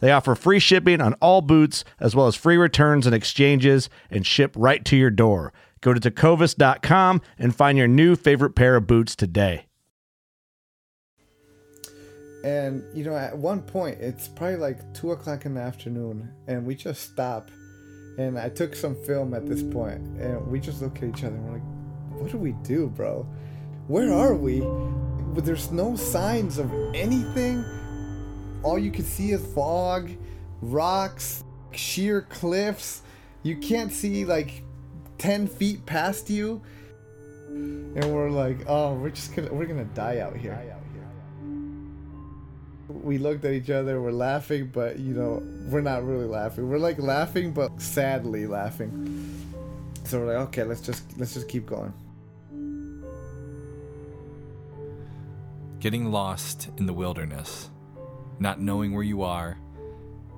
They offer free shipping on all boots, as well as free returns and exchanges, and ship right to your door. Go to tecovas.com and find your new favorite pair of boots today. And you know, at one point, it's probably like two o'clock in the afternoon, and we just stop. And I took some film at this point, and we just look at each other and we're like, "What do we do, bro? Where are we? But there's no signs of anything. All you can see is fog, rocks, sheer cliffs. You can't see like ten feet past you." And we're like, "Oh, we're just gonna we're gonna die out here." we looked at each other we're laughing but you know we're not really laughing we're like laughing but sadly laughing so we're like okay let's just let's just keep going Getting lost in the wilderness, not knowing where you are,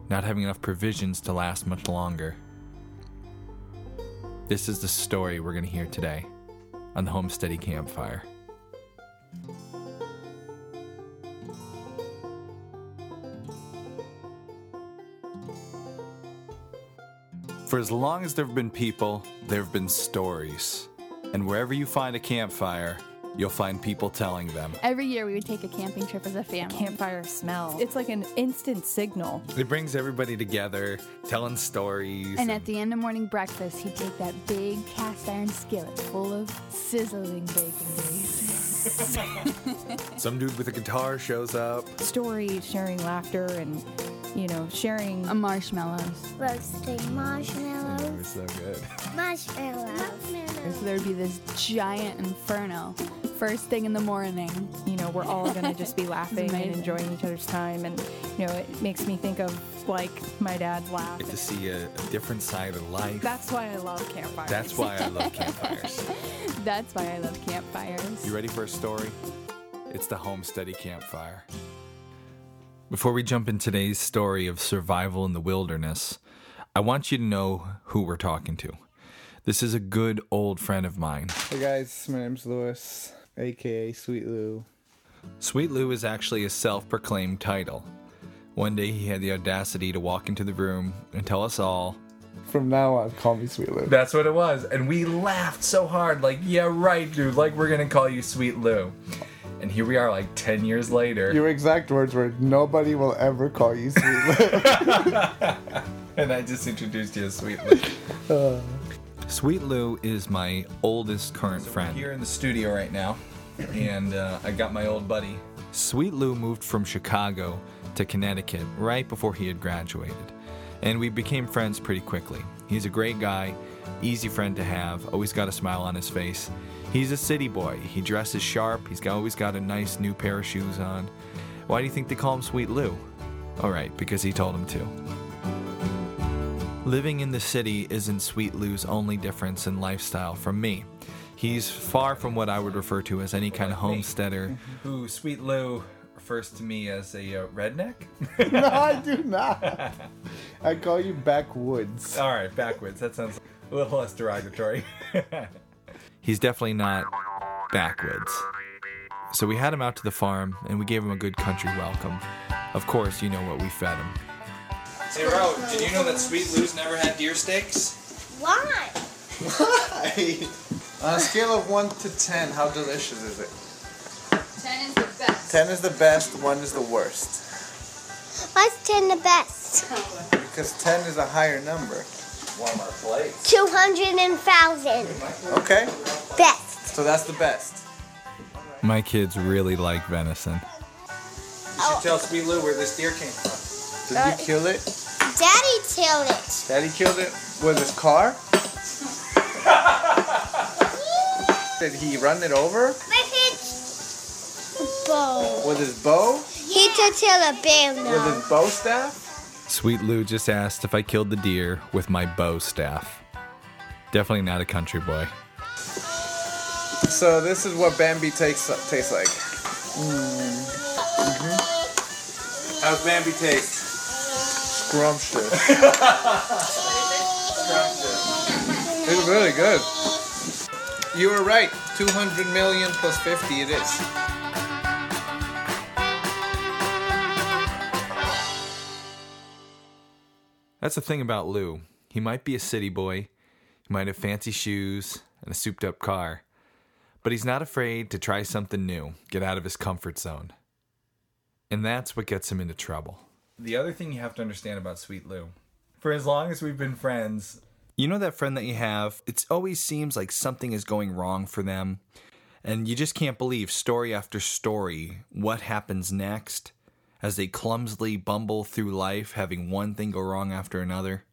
not having enough provisions to last much longer. This is the story we're going to hear today on the Homesteady Campfire. For as long as there have been people, there have been stories. And wherever you find a campfire, you'll find people telling them. Every year we would take a camping trip as a family. campfire smell. It's like an instant signal. It brings everybody together, telling stories. And at the end of morning breakfast, he'd take that big cast iron skillet full of sizzling bacon grease. Some dude with a guitar shows up. Stories, sharing laughter, and you know, sharing. A marshmallows. roasting marshmallows. so good. Marshmallows. And so there'd be this giant inferno first thing in the morning. you know, we're all gonna just be laughing and enjoying each other's time, and you know, it makes me think of like my dad's laugh. Get to see a, a different side of life. That's why I love campfires. That's why I love campfires. That's why I love campfires. You ready for a story? It's the Homesteady Campfire. Before we jump in today's story of survival in the wilderness, I want you to know who we're talking to. This is a good old friend of mine. hey guys my name's lewis aka sweet lou Sweet Lou is actually a self proclaimed title. One day he had the audacity to walk into the room and tell us all. from now on call me sweet lou That's what it was. And we laughed so hard, like, yeah, right, dude, like we're gonna call you Sweet Lou. And here we are, like 10 years later. your exact words were nobody will ever call you sweet lou and I just introduced you as Sweet Lou. Uh. Sweet Lou is my oldest current friend. Here in the studio right now, and uh, I got my old buddy. Sweet Lou moved from Chicago to Connecticut right before he had graduated, and we became friends pretty quickly. He's a great guy, easy friend to have, always got a smile on his face. He's a city boy. He dresses sharp. He's got, always got a nice new pair of shoes on. Why do you think they call him Sweet Lou? All right, because he told him to. Living in the city isn't Sweet Lou's only difference in lifestyle from me. He's far from what I would refer to as any kind of homesteader. Who Sweet Lou refers to me as a uh, redneck? no i do not i call you backwoods All right, backwoods. That sounds. A little less derogatory. He's definitely not backwoods. So we had him out to the farm and we gave him a good country welcome. Of course, you know what we fed him. Hey, Ro, did you know that Sweet Lou's never had deer steaks? Why? Why? On a scale of 1 to 10, how delicious is it? 10 is the best. 10 is the best, 1 is the worst. What's 10 the best? Because 10 is a higher number. One of our plates. 200,000. Okay? Best. So that's the best. My kids really like venison. Oh. You Oh. should tell Sweet Lou where this deer came from. Did you kill it? Daddy killed it. Daddy killed it with his car? Did he run it over With his bow. with his bow? He took till a bear With his bow staff? Sweet Lou just asked if I killed the deer with my bow staff. Definitely not a country boy. So this is what Bambi tastes tastes like. Mm. How's Bambi taste? Scrumptious. it's really good. You were right. 200 million plus 50 it is. That's the thing about Lou. He might be a city boy, he might have fancy shoes and a souped up car, but he's not afraid to try something new, get out of his comfort zone. And that's what gets him into trouble. The other thing you have to understand about Sweet Lou for as long as we've been friends, you know that friend that you have, it always seems like something is going wrong for them, and you just can't believe story after story what happens next as they clumsily bumble through life, having one thing go wrong after another.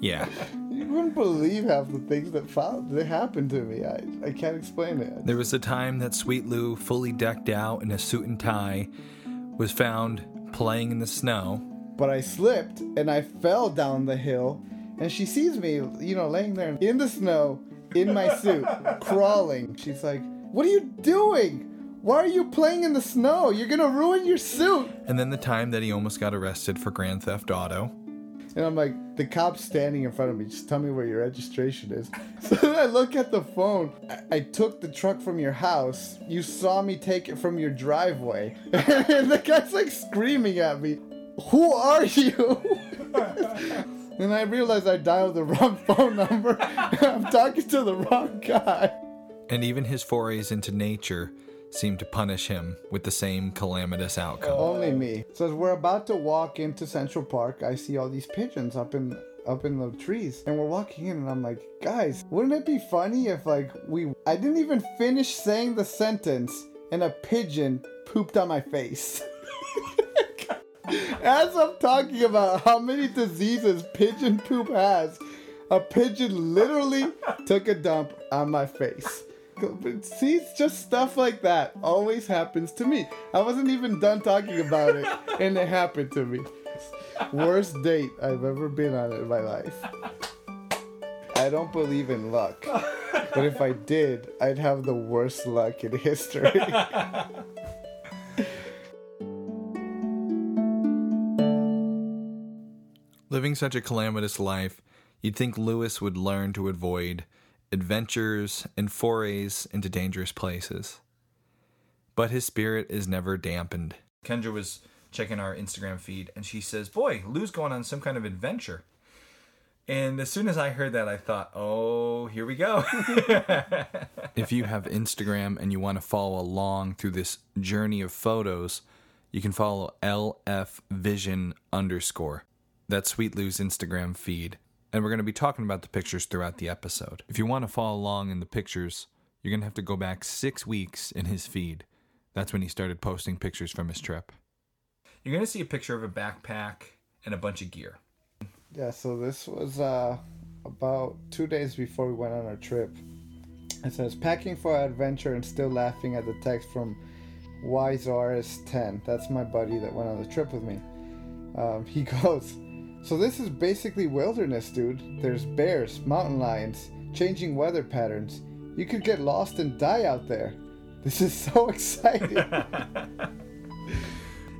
Yeah, You wouldn't believe half the things that found that happened to me. I, I can't explain it. there was a time that Sweet Lou, fully decked out in a suit and tie, was found playing in the snow. But I slipped and I fell down the hill, and she sees me, you know, laying there in the snow in my suit, crawling. She's like, What are you doing? Why are you playing in the snow? You're gonna ruin your suit. And then the time that he almost got arrested for Grand Theft Auto. And I'm like, the cop's standing in front of me. Just tell me where your registration is. So then I look at the phone. I, I took the truck from your house. You saw me take it from your driveway. and the guy's like screaming at me, Who are you? And I realized I dialed the wrong phone number. I'm talking to the wrong guy. And even his forays into nature seemed to punish him with the same calamitous outcome. Only me. So as we're about to walk into Central Park, I see all these pigeons up in up in the trees, and we're walking in, and I'm like, guys, wouldn't it be funny if like we? I didn't even finish saying the sentence, and a pigeon pooped on my face. As I'm talking about how many diseases pigeon poop has, a pigeon literally took a dump on my face. See, it's just stuff like that always happens to me. I wasn't even done talking about it, and it happened to me. Worst date I've ever been on in my life. I don't believe in luck, but if I did, I'd have the worst luck in history. Living such a calamitous life, you'd think Lewis would learn to avoid adventures and forays into dangerous places. But his spirit is never dampened. Kendra was checking our Instagram feed and she says, Boy, Lou's going on some kind of adventure. And as soon as I heard that, I thought, oh, here we go. if you have Instagram and you want to follow along through this journey of photos, you can follow LF Vision underscore. That's Sweet Lou's Instagram feed. And we're going to be talking about the pictures throughout the episode. If you want to follow along in the pictures, you're going to have to go back six weeks in his feed. That's when he started posting pictures from his trip. You're going to see a picture of a backpack and a bunch of gear. Yeah, so this was uh, about two days before we went on our trip. It says packing for adventure and still laughing at the text from YZRS10. That's my buddy that went on the trip with me. Um, he goes, So this is basically wilderness, dude. There's bears, mountain lions, changing weather patterns. You could get lost and die out there. This is so exciting.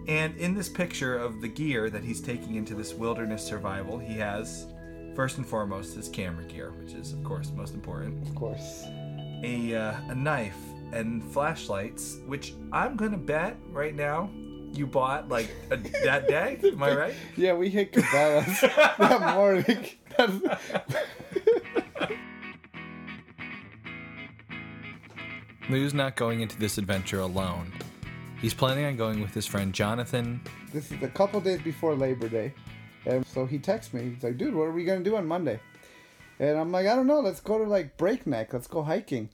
And in this picture of the gear that he's taking into this wilderness survival, he has First and foremost, his camera gear, which is, of course, most important. Of course. A, uh, a knife and flashlights, which I'm gonna bet right now you bought like a, that day. Am I right? Yeah, we hit Cabela's that morning. Lou's not going into this adventure alone. He's planning on going with his friend Jonathan. this is a couple days before Labor Day. And so he texts me. He's like, dude, what are we going to do on Monday? And I'm like, I don't know. Let's go to like Breakneck. Let's go hiking.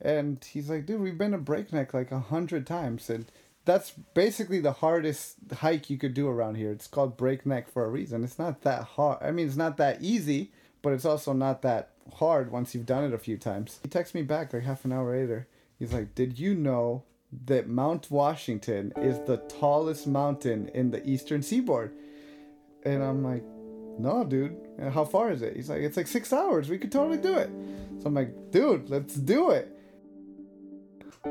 And he's like, dude, we've been to Breakneck like a hundred times. And that's basically the hardest hike you could do around here. It's called Breakneck for a reason. It's not that hard. I mean, it's not that easy, but it's also not that hard once you've done it a few times. He texts me back like half an hour later. He's like, did you know that Mount Washington is the tallest mountain in the eastern seaboard? And I'm like, no, dude. How far is it? He's like, it's like six hours. We could totally do it. So I'm like, dude, let's do it.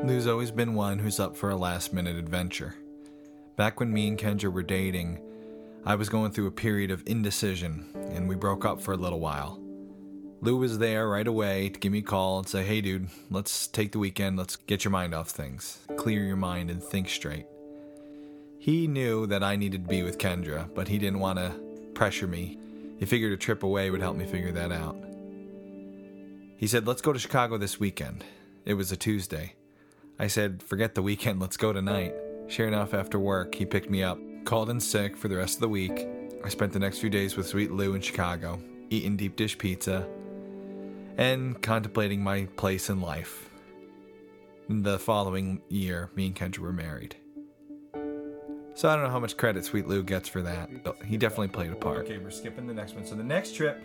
Lou's always been one who's up for a last minute adventure. Back when me and Kendra were dating, I was going through a period of indecision, and we broke up for a little while. Lou was there right away to give me a call and say, hey dude, let's take the weekend, let's get your mind off things, clear your mind, and think straight. He knew that I needed to be with Kendra, but he didn't want to pressure me. He figured a trip away would help me figure that out. He said, let's go to Chicago this weekend. It was a Tuesday. I said, forget the weekend, let's go tonight. Sure enough, after work, he picked me up, called in sick for the rest of the week. I spent the next few days with Sweet Lou in Chicago, eating deep dish pizza, and contemplating my place in life. The following year, me and Kendra were married. So I don't know how much credit Sweet Lou gets for that, but he definitely played a part. Okay, we're skipping the next one. So the next trip,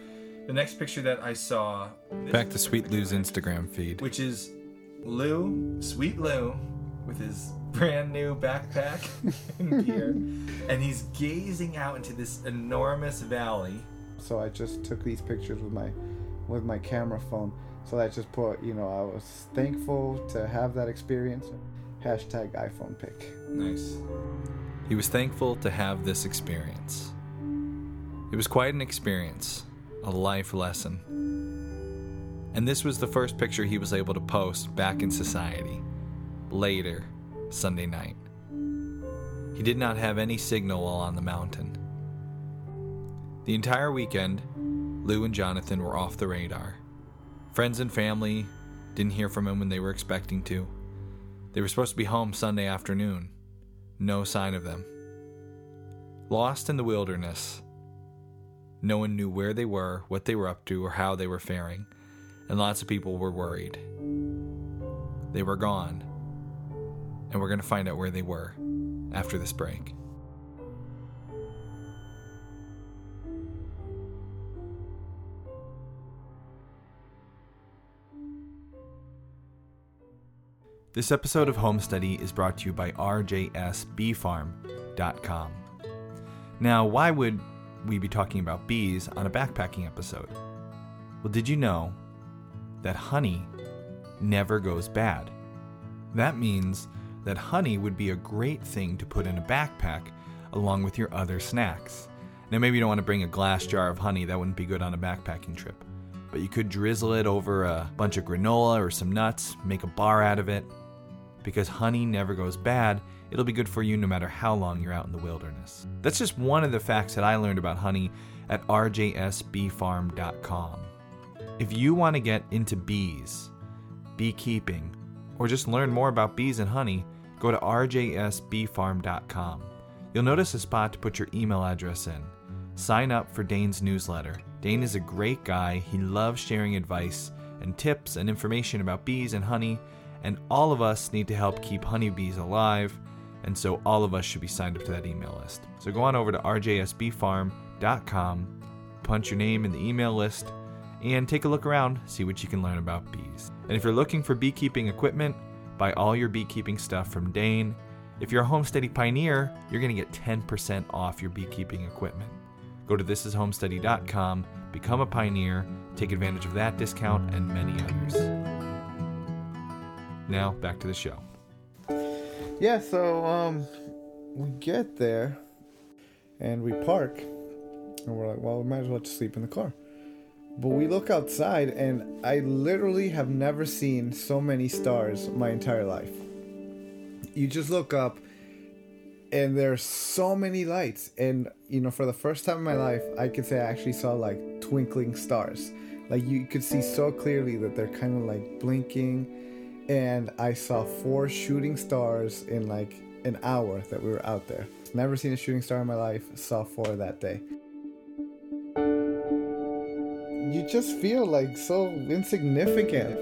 the next picture that I saw. Back to Sweet Lou's Instagram feed. Which is Lou, Sweet Lou, with his brand new backpack and gear. and he's gazing out into this enormous valley. So I just took these pictures with my with my camera phone. So I just put, you know, I was thankful to have that experience. Hashtag iPhone pic. Nice. He was thankful to have this experience. It was quite an experience, a life lesson. And this was the first picture he was able to post back in society, later, Sunday night. He did not have any signal while on the mountain. The entire weekend, Lou and Jonathan were off the radar. Friends and family didn't hear from him when they were expecting to. They were supposed to be home Sunday afternoon. No sign of them. Lost in the wilderness. No one knew where they were, what they were up to, or how they were faring, and lots of people were worried. They were gone, and we're going to find out where they were after this break. This episode of Homesteady is brought to you by RJSBeefarm.com. Now, why would we be talking about bees on a backpacking episode? Well, did you know that honey never goes bad? That means that honey would be a great thing to put in a backpack along with your other snacks. Now, maybe you don't want to bring a glass jar of honey, that wouldn't be good on a backpacking trip. But you could drizzle it over a bunch of granola or some nuts, make a bar out of it. Because honey never goes bad, it'll be good for you no matter how long you're out in the wilderness. That's just one of the facts that I learned about honey at rjsbeefarm.com. If you want to get into bees, beekeeping, or just learn more about bees and honey, go to rjsbeefarm.com. You'll notice a spot to put your email address in. Sign up for Dane's newsletter. Dane is a great guy. He loves sharing advice and tips and information about bees and honey, and all of us need to help keep honeybees alive, and so all of us should be signed up to that email list. So go on over to rjsbeefarm.com, punch your name in the email list, and take a look around, see what you can learn about bees. And if you're looking for beekeeping equipment, buy all your beekeeping stuff from Dane. If you're a Homesteady Pioneer, you're going to get 10% off your beekeeping equipment. Go to thisishomesteady.com, become a pioneer, take advantage of that discount and many others. Now, back to the show. Yeah, so um, we get there and we park, and we're like, well, we might as well just sleep in the car. But we look outside, and I literally have never seen so many stars my entire life. You just look up, and there's so many lights. And, you know, for the first time in my life, I could say I actually saw like twinkling stars. Like you could see so clearly that they're kind of like blinking. And I saw four shooting stars in like an hour that we were out there. Never seen a shooting star in my life, saw four that day. You just feel like so insignificant.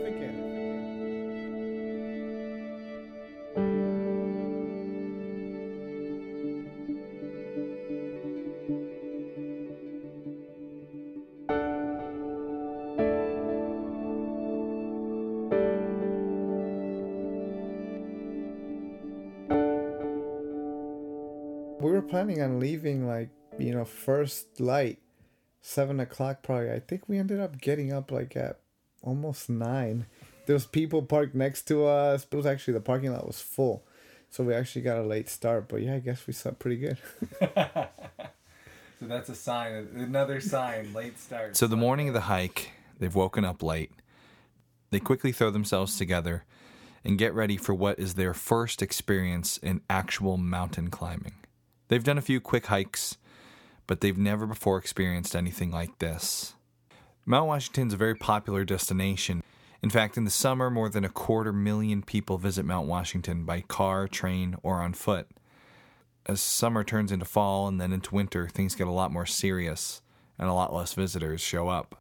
We were planning on leaving like, you know, first light, seven o'clock probably. I think we ended up getting up like at almost nine. There was people parked next to us. It was actually the parking lot was full. So we actually got a late start, but yeah, I guess we slept pretty good. So that's a sign, another sign, late start. So the morning of the hike, they've woken up late. They quickly throw themselves together and get ready for what is their first experience in actual mountain climbing. They've done a few quick hikes, but they've never before experienced anything like this. Mount Washington is a very popular destination. In fact, in the summer, more than a quarter million people visit Mount Washington by car, train, or on foot. As summer turns into fall and then into winter, things get a lot more serious and a lot less visitors show up.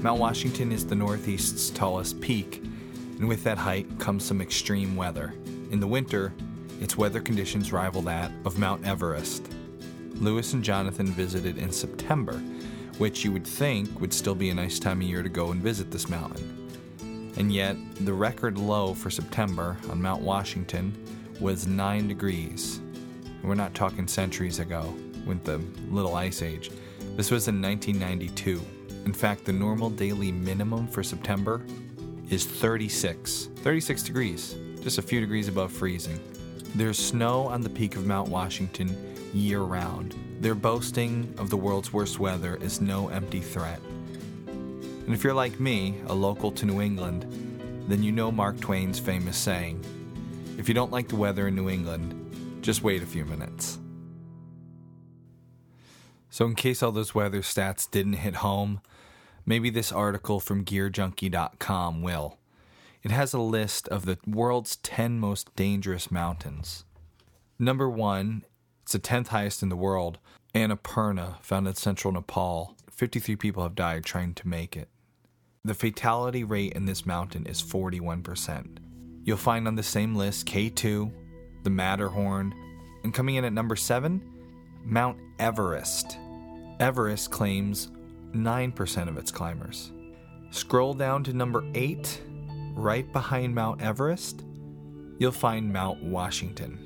Mount Washington is the Northeast's tallest peak, and with that height comes some extreme weather. In the winter, its weather conditions rival that of Mount Everest. Lewis and Jonathan visited in September, which you would think would still be a nice time of year to go and visit this mountain. And yet, the record low for September on Mount Washington was 9 degrees. We're not talking centuries ago, with the Little Ice Age. This was in 1992. In fact, the normal daily minimum for September is 36. 36 degrees, just a few degrees above freezing. There's snow on the peak of Mount Washington year round. Their boasting of the world's worst weather is no empty threat. And if you're like me, a local to New England, then you know Mark Twain's famous saying if you don't like the weather in New England, just wait a few minutes. So, in case all those weather stats didn't hit home, maybe this article from GearJunkie.com will. It has a list of the world's 10 most dangerous mountains. Number one, it's the 10th highest in the world, Annapurna, found in central Nepal. 53 people have died trying to make it. The fatality rate in this mountain is 41%. You'll find on the same list K2, the Matterhorn, and coming in at number 7, Mount Everest. Everest claims 9% of its climbers. Scroll down to number 8, right behind Mount Everest, you'll find Mount Washington.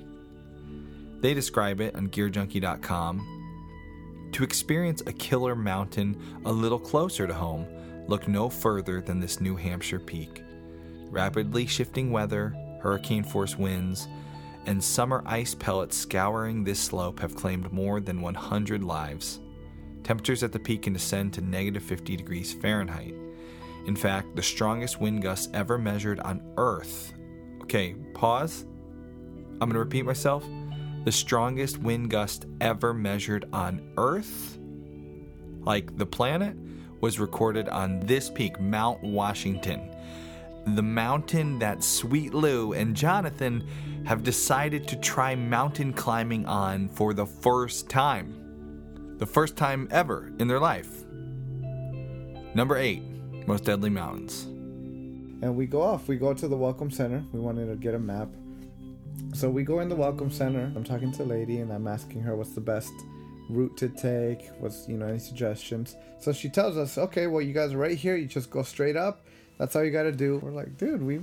They describe it on GearJunkie.com. To experience a killer mountain a little closer to home, look no further than this New Hampshire peak. Rapidly shifting weather, hurricane force winds, and summer ice pellets scouring this slope have claimed more than 100 lives. Temperatures at the peak can descend to negative 50 degrees Fahrenheit. In fact, the strongest wind gusts ever measured on Earth. Okay, pause. I'm going to repeat myself. The strongest wind gust ever measured on Earth, like the planet, was recorded on this peak, Mount Washington. The mountain that Sweet Lou and Jonathan have decided to try mountain climbing on for the first time. The first time ever in their life. Number eight, most deadly mountains. And we go off. We go to the welcome center. We wanted to get a map. So we go in the welcome center. I'm talking to a lady and I'm asking her what's the best route to take, what's, you know, any suggestions. So she tells us, okay, well, you guys are right here. You just go straight up. That's all you got to do. We're like, dude, we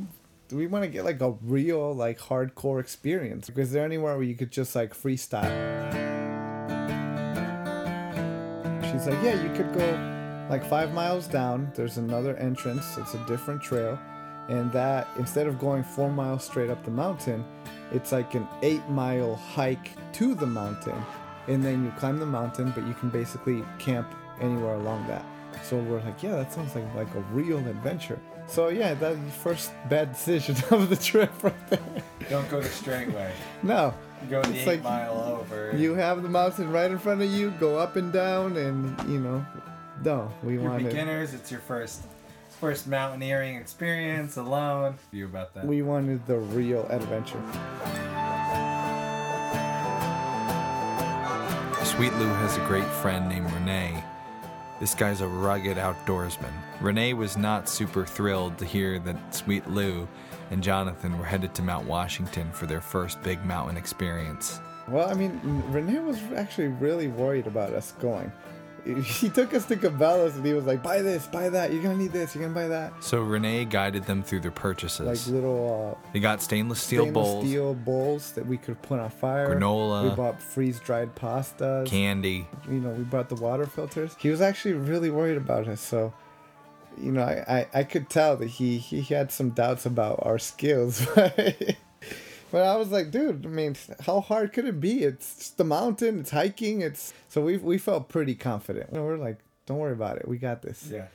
we want to get like a real like hardcore experience? Like, Is there anywhere where you could just like freestyle? She's like, yeah, you could go like five miles down. There's another entrance. It's a different trail, and that instead of going four miles straight up the mountain, it's like an eight mile hike to the mountain, and then you climb the mountain, but you can basically camp anywhere along that. So we're like, yeah, that sounds like like a real adventure. So yeah, that first bad decision of the trip right there. Don't go the straight way. No, Go the It's eight like mile over. you have the mountain right in front of you, go up and down, and you know, no, we You're wanted beginners. It's your first first mountaineering experience alone. You about that? we wanted the real adventure. Sweet Lou has a great friend named Renee. This guy's a rugged outdoorsman. Renee was not super thrilled to hear that Sweet Lou and Jonathan were headed to Mount Washington for their first big mountain experience. Well, I mean, Renee was actually really worried about us going. He took us to Cabela's and he was like, "Buy this, buy that. You're gonna need this. You're gonna buy that." So Renee guided them through their purchases. Like little uh, they got stainless steel stainless bowls, steel bowls that we could put on fire. Granola. We bought freeze dried pastas. candy. you know, we brought the water filters. He was actually really worried about us. So, you know, I, I, I could tell that he, he had some doubts about our skills. but I was like, dude, I mean, how hard could it be? It's just the mountain, it's hiking, it's. So we, we felt pretty confident. We we're like, don't worry about it. We got this. yeah.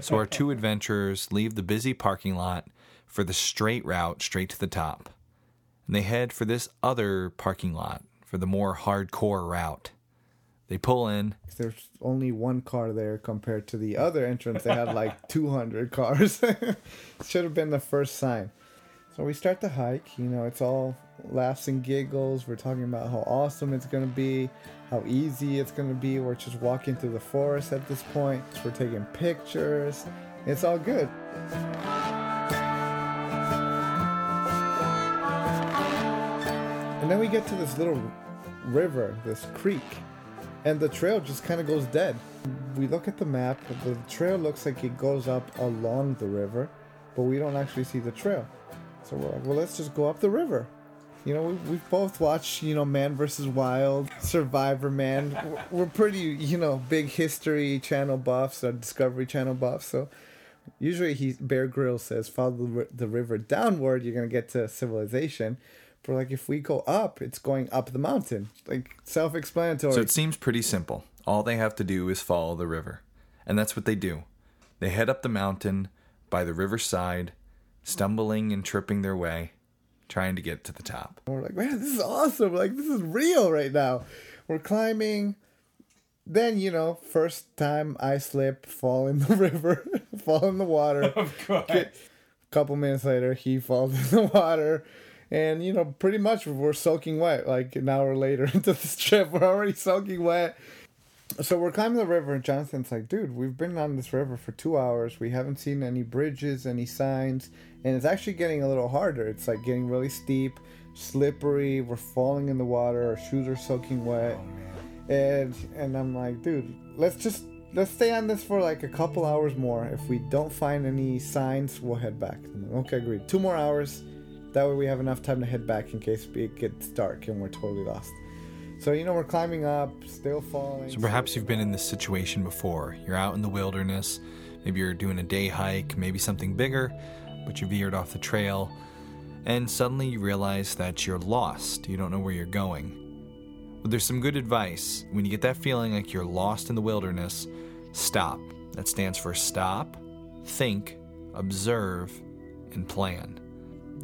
So our two adventurers leave the busy parking lot for the straight route straight to the top. And they head for this other parking lot for the more hardcore route. They pull in, There's only one car there compared to the other entrance. They had like 200 cars. Should have been the first sign. So we start the hike. You know, it's all laughs and giggles. We're talking about how awesome it's going to be, how easy it's going to be. We're just walking through the forest at this point. We're taking pictures. It's all good. And then we get to this little river, this creek, and the trail just kind of goes dead. We look at the map, the trail looks like it goes up along the river, but we don't actually see the trail. So we're like, well, let's just go up the river. You know, we, we've both watched, you know, Man vs. Wild, Survivorman. We're- pretty, you know, big History Channel buffs or Discovery Channel buffs. So usually he Bear Grylls says, follow the, river downward, you're going to get to civilization. But like if we go up, it's going up the mountain. Like self-explanatory. So it seems pretty simple. All they have to do is follow the river. And that's what they do. They head up the mountain by the riverside, stumbling and tripping their way, trying to get to the top. We're like, man, this is awesome. Like, this is real right now. We're climbing. Then, you know, first time I slip, fall in the river, fall in the water. Of course. Get- couple minutes later, he falls in the water. And, you know, pretty much we're soaking wet. Like an hour later into this trip, we're already soaking wet. So we're climbing the river, and Jonathan's like, dude, we've been on this river for two hours. We haven't seen any bridges, any signs, and it's actually getting a little harder. It's like getting really steep, slippery. We're falling in the water. Our shoes are soaking wet. Oh, and and I'm like, dude, let's just let's stay on this for like a couple hours more. If we don't find any signs, we'll head back. Like, okay, agreed. Two more hours. That way we have enough time to head back in case it gets dark and we're totally lost. So you know we're climbing up, still falling. So perhaps you've been in this situation before. You're out in the wilderness, maybe you're doing a day hike, maybe something bigger, but you veered off the trail, and suddenly you realize that you're lost. You don't know where you're going. Well, there's some good advice. When you get that feeling like you're lost in the wilderness, stop. That stands for stop, think, observe, and plan.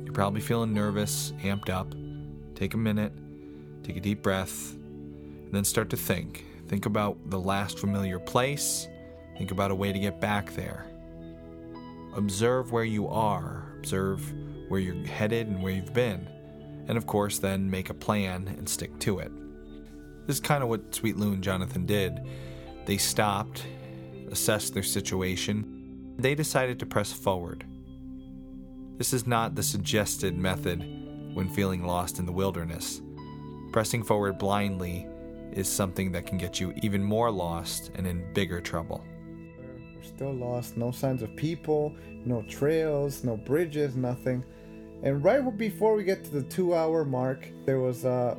You're probably feeling nervous, amped up. Take a minute, take a deep breath, and then start to think. Think about the last familiar place. Think about a way to get back there. Observe where you are. Observe where you're headed and where you've been. And of course, then make a plan and stick to it. This is kind of what Sweet Lou and Jonathan did. They stopped, assessed their situation. They decided to press forward. This is not the suggested method when feeling lost in the wilderness. Pressing forward blindly is something that can get you even more lost and in bigger trouble. We're still lost. No signs of people, no trails, no bridges, nothing. And right before we get to the two hour mark, there was uh,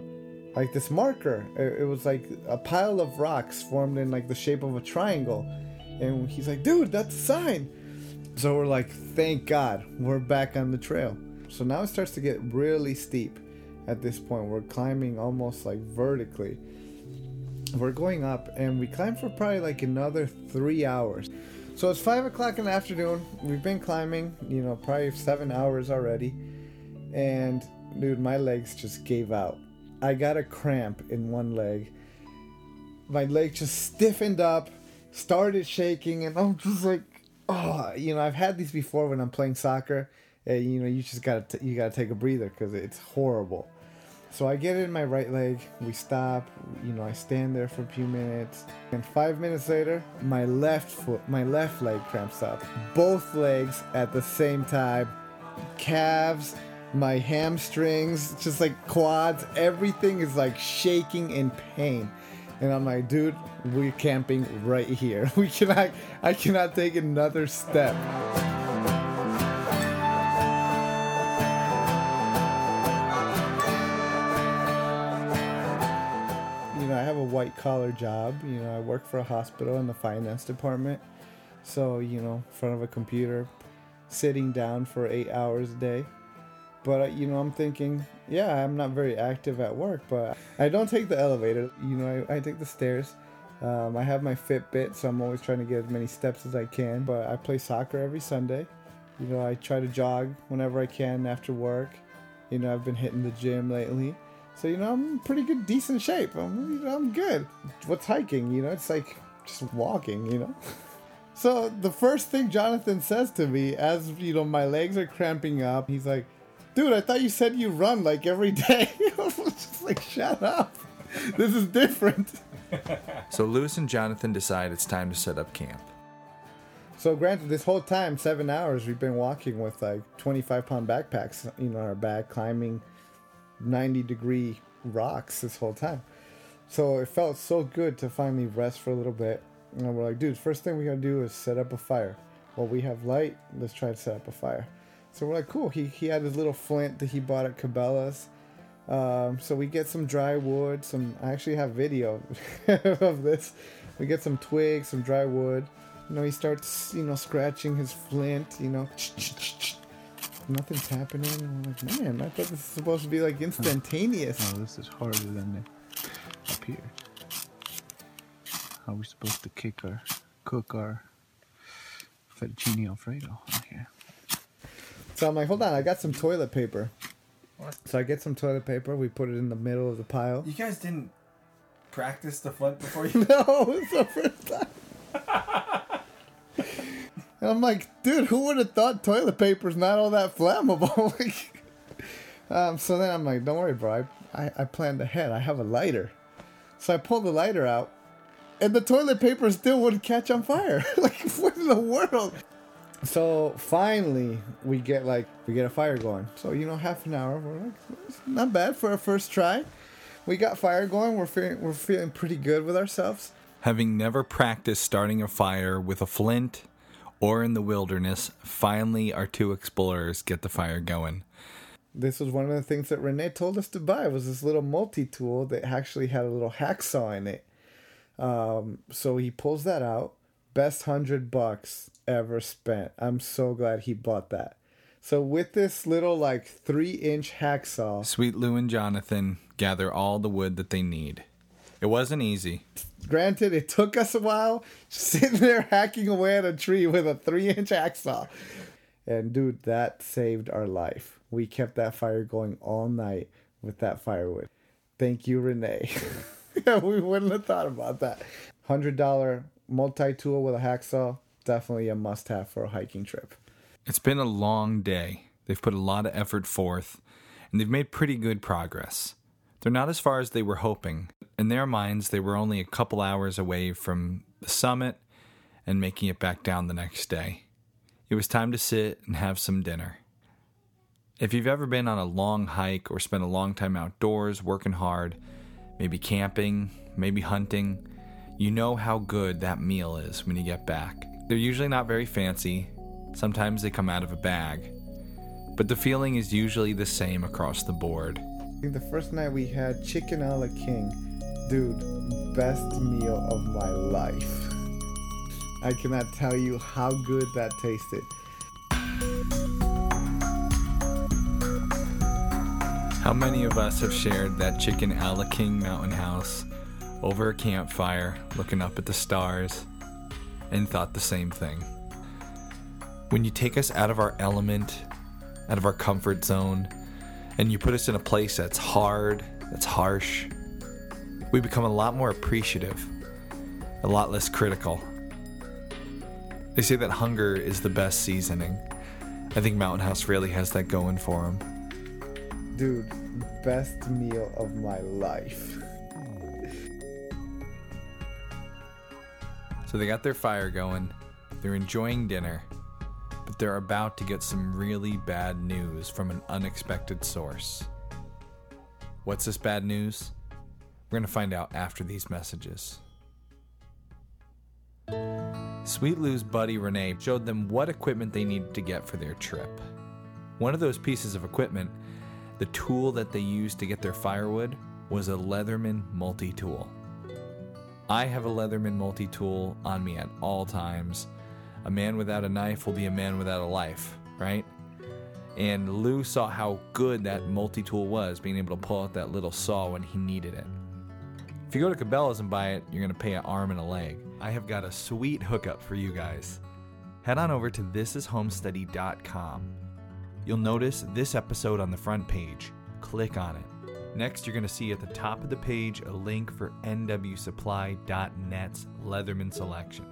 like this marker. It, it was like a pile of rocks formed in like the shape of a triangle. And he's like, dude, that's a sign. So we're like, thank God, we're back on the trail. So now it starts to get really steep. At this point. We're climbing almost like vertically. We're going up, and we climb for probably like another three hours. So it's five o'clock in the afternoon. We've been climbing, you know, probably seven hours already. And dude, my legs just gave out. I got a cramp in one leg. My leg just stiffened up, started shaking, and I'm just like, oh, you know, I've had these before when I'm playing soccer. You know, you just gotta t- you gotta take a breather because it's horrible. So I get in my right leg. We stop. You know, I stand there for a few minutes, and five minutes later, my left foot, my left leg cramps up. Both legs at the same time, calves, my hamstrings, just like quads, everything is like shaking in pain. And I'm like, dude, we're camping right here. We cannot, I cannot take another step. White collar job. You know, I work for a hospital in the finance department. So, you know, in front of a computer, sitting down for eight hours a day. But, uh, you know, I'm thinking, yeah, I'm not very active at work, but I don't take the elevator. You know, I, I take the stairs. Um, I have my Fitbit, so I'm always trying to get as many steps as I can. But I play soccer every Sunday. You know, I try to jog whenever I can after work. You know, I've been hitting the gym lately. So, you know, I'm in pretty good, decent shape. I'm, you know, I'm good. What's hiking? You know, it's like just walking, you know? So the first thing Jonathan says to me, as you know, my legs are cramping up, he's like, "Dude, I thought you said you run like every day." I was just like, "Shut up, this is different." So Lewis and Jonathan decide it's time to set up camp. So granted, this whole time, seven hours, we've been walking with like 25 pound backpacks, you know, on our back, climbing 90 degree rocks this whole time. So it felt so good to finally rest for a little bit. And we're like, dude, first thing we gotta do is set up a fire. Well, we have light. Let's try to set up a fire. So we're like, cool. He he had his little flint that he bought at Cabela's. Um, so we get some dry wood. Some I actually have video of this. We get some twigs, some dry wood. You know, he starts, you know, scratching his flint. You know, nothing's happening. And we're like, man, I thought this was supposed to be like oh. instantaneous. Oh, this is harder than the up here. How are we supposed to kick our cook our fettuccine alfredo on here? So I'm like, hold on, I got some toilet paper. So I get some toilet paper. We put it in the middle of the pile. You guys didn't practice the flint before you. no, it's the first time. And I'm like, dude, who would have thought toilet paper's not all that flammable? like, um, so then I'm like, don't worry, bro. I, I, I planned ahead. I have a lighter. So I pulled the lighter out, and the toilet paper still wouldn't catch on fire. like, what in the world? So finally, we get like we get a fire going. So you know, half an hour. We're like, "It's not bad for our first try. We got fire going. We're feeling we're feeling pretty good with ourselves. Having never practiced starting a fire with a flint or in the wilderness, finally our two explorers get the fire going. This was one of the things that Renee told us to buy was this little multi tool that actually had a little hacksaw in it. Um, so he pulls that out. Best hundred bucks ever spent. I'm so glad he bought that. So with this little like three inch hacksaw, Sweet Lou and Jonathan gather all the wood that they need. It wasn't easy. Granted it took us a while, sitting there hacking away at a tree with a three inch hacksaw. And dude, that saved our life. We kept that fire going all night with that firewood. Thank you, Renee. we wouldn't have thought about that. Hundred dollar multi tool with a hacksaw, definitely a must have for a hiking trip. It's been a long day. They've put a lot of effort forth, and they've made pretty good progress. They're not as far as they were hoping. In their minds, they were only a couple hours away from the summit and making it back down the next day. It was time to sit and have some dinner. If you've ever been on a long hike or spent a long time outdoors working hard, maybe camping, maybe hunting, you know how good that meal is when you get back. They're usually not very fancy, sometimes they come out of a bag, but the feeling is usually the same across the board. Think the first night we had chicken a la king. Dude, best meal of my life. I cannot tell you how good that tasted. How many of us have shared that chicken a la King mountain house over a campfire, looking up at the stars, and thought the same thing? When you take us out of our element, out of our comfort zone, and you put us in a place that's hard, that's harsh, we become a lot more appreciative, a lot less critical. They say that hunger is the best seasoning. I think Mountain House really has that going for them. Dude, best meal of my life. So they got their fire going, they're enjoying dinner, but they're about to get some really bad news from an unexpected source. What's this bad news? We're going to find out after these messages. Sweet Lou's buddy Renee showed them what equipment they needed to get for their trip. One of those pieces of equipment, the tool that they used to get their firewood, was a Leatherman multi tool. I have a Leatherman multi tool on me at all times. A man without a knife will be a man without a life, right? And Lou saw how good that multi tool was, being able to pull out that little saw when he needed it. If you go to Cabela's and buy it, you're going to pay an arm and a leg. I have got a sweet hookup for you guys. Head on over to thisishomesteady.com. You'll notice this episode on the front page. Click on it. Next, you're going to see at the top of the page a link for nwsupply.net's Leatherman selection.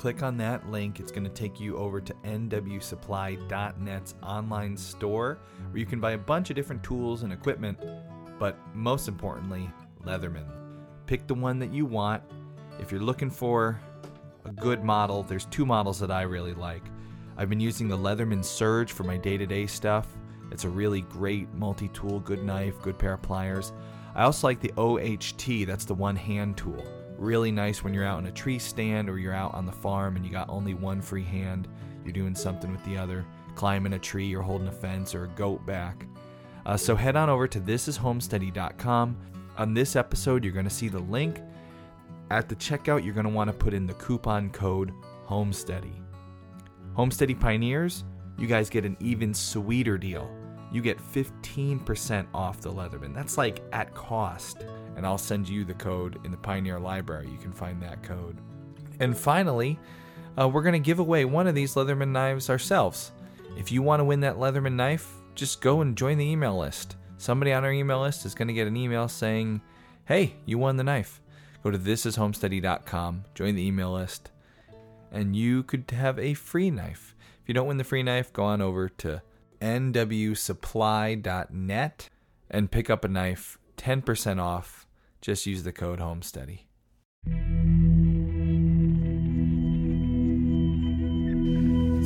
Click on that link, it's going to take you over to nwsupply.net's online store where you can buy a bunch of different tools and equipment, but most importantly, Leatherman. Pick the one that you want. If you're looking for a good model, there's two models that I really like. I've been using the Leatherman Surge for my day to day stuff. It's a really great multi tool, good knife, good pair of pliers. I also like the OHT, that's the one hand tool. Really nice when you're out in a tree stand or you're out on the farm and you got only one free hand. You're doing something with the other, climbing a tree or holding a fence or a goat back. Uh, so head on over to thisishomesteady.com. On this episode, you're going to see the link. At the checkout, you're going to want to put in the coupon code HOMESTEADY. Homesteady Pioneers, you guys get an even sweeter deal. You get 15% off the Leatherman. That's like at cost. And I'll send you the code in the Pioneer Library. You can find that code. And finally, uh, we're going to give away one of these Leatherman knives ourselves. If you want to win that Leatherman knife, just go and join the email list. Somebody on our email list is going to get an email saying, hey, you won the knife. Go to thisishomesteady.com, join the email list, and you could have a free knife. If you don't win the free knife, go on over to nwsupply.net and pick up a knife 10% off. Just use the code HOMESTEADY.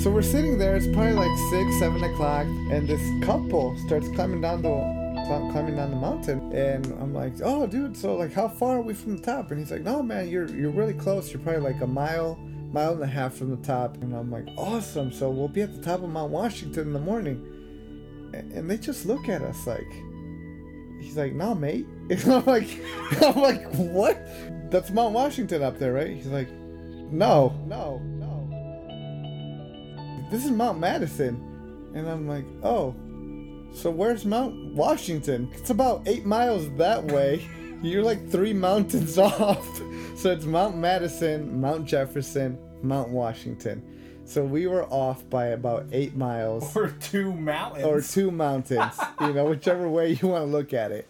So we're sitting there. It's probably like six, seven o'clock, and this couple starts climbing down the climbing down the mountain, and I'm like, "Oh, dude, so like, how far are we from the top?" And he's like, "No, man, you're you're really close. You're probably like a mile, mile and a half from the top." And I'm like, "Awesome! So we'll be at the top of Mount Washington in the morning." And, and they just look at us like, he's like, "No, mate." And I'm like, I'm like, "What? That's Mount Washington up there, right?" He's like, "No, no, no." this is Mount Madison. And I'm like, oh, so where's Mount Washington? It's about eight miles that way. You're like three mountains off. So it's Mount Madison, Mount Jefferson, Mount Washington. So we were off by about eight miles. Or two mountains. Or two mountains. you know, whichever way you want to look at it.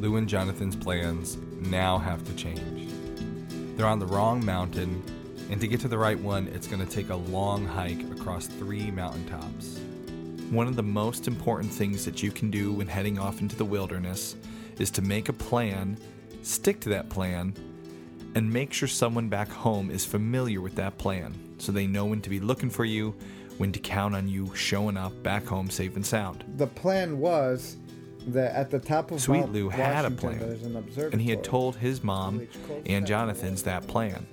Lou and Jonathan's plans now have to change. They're on the wrong mountain, and to get to the right one, it's going to take a long hike across three mountaintops. One of the most important things that you can do when heading off into the wilderness is to make a plan, stick to that plan, and make sure someone back home is familiar with that plan so they know when to be looking for you, when to count on you showing up back home safe and sound. The plan was that at the top of Sweet Mount Lou had a plan, an and he had told his mom and Jonathan's that plan.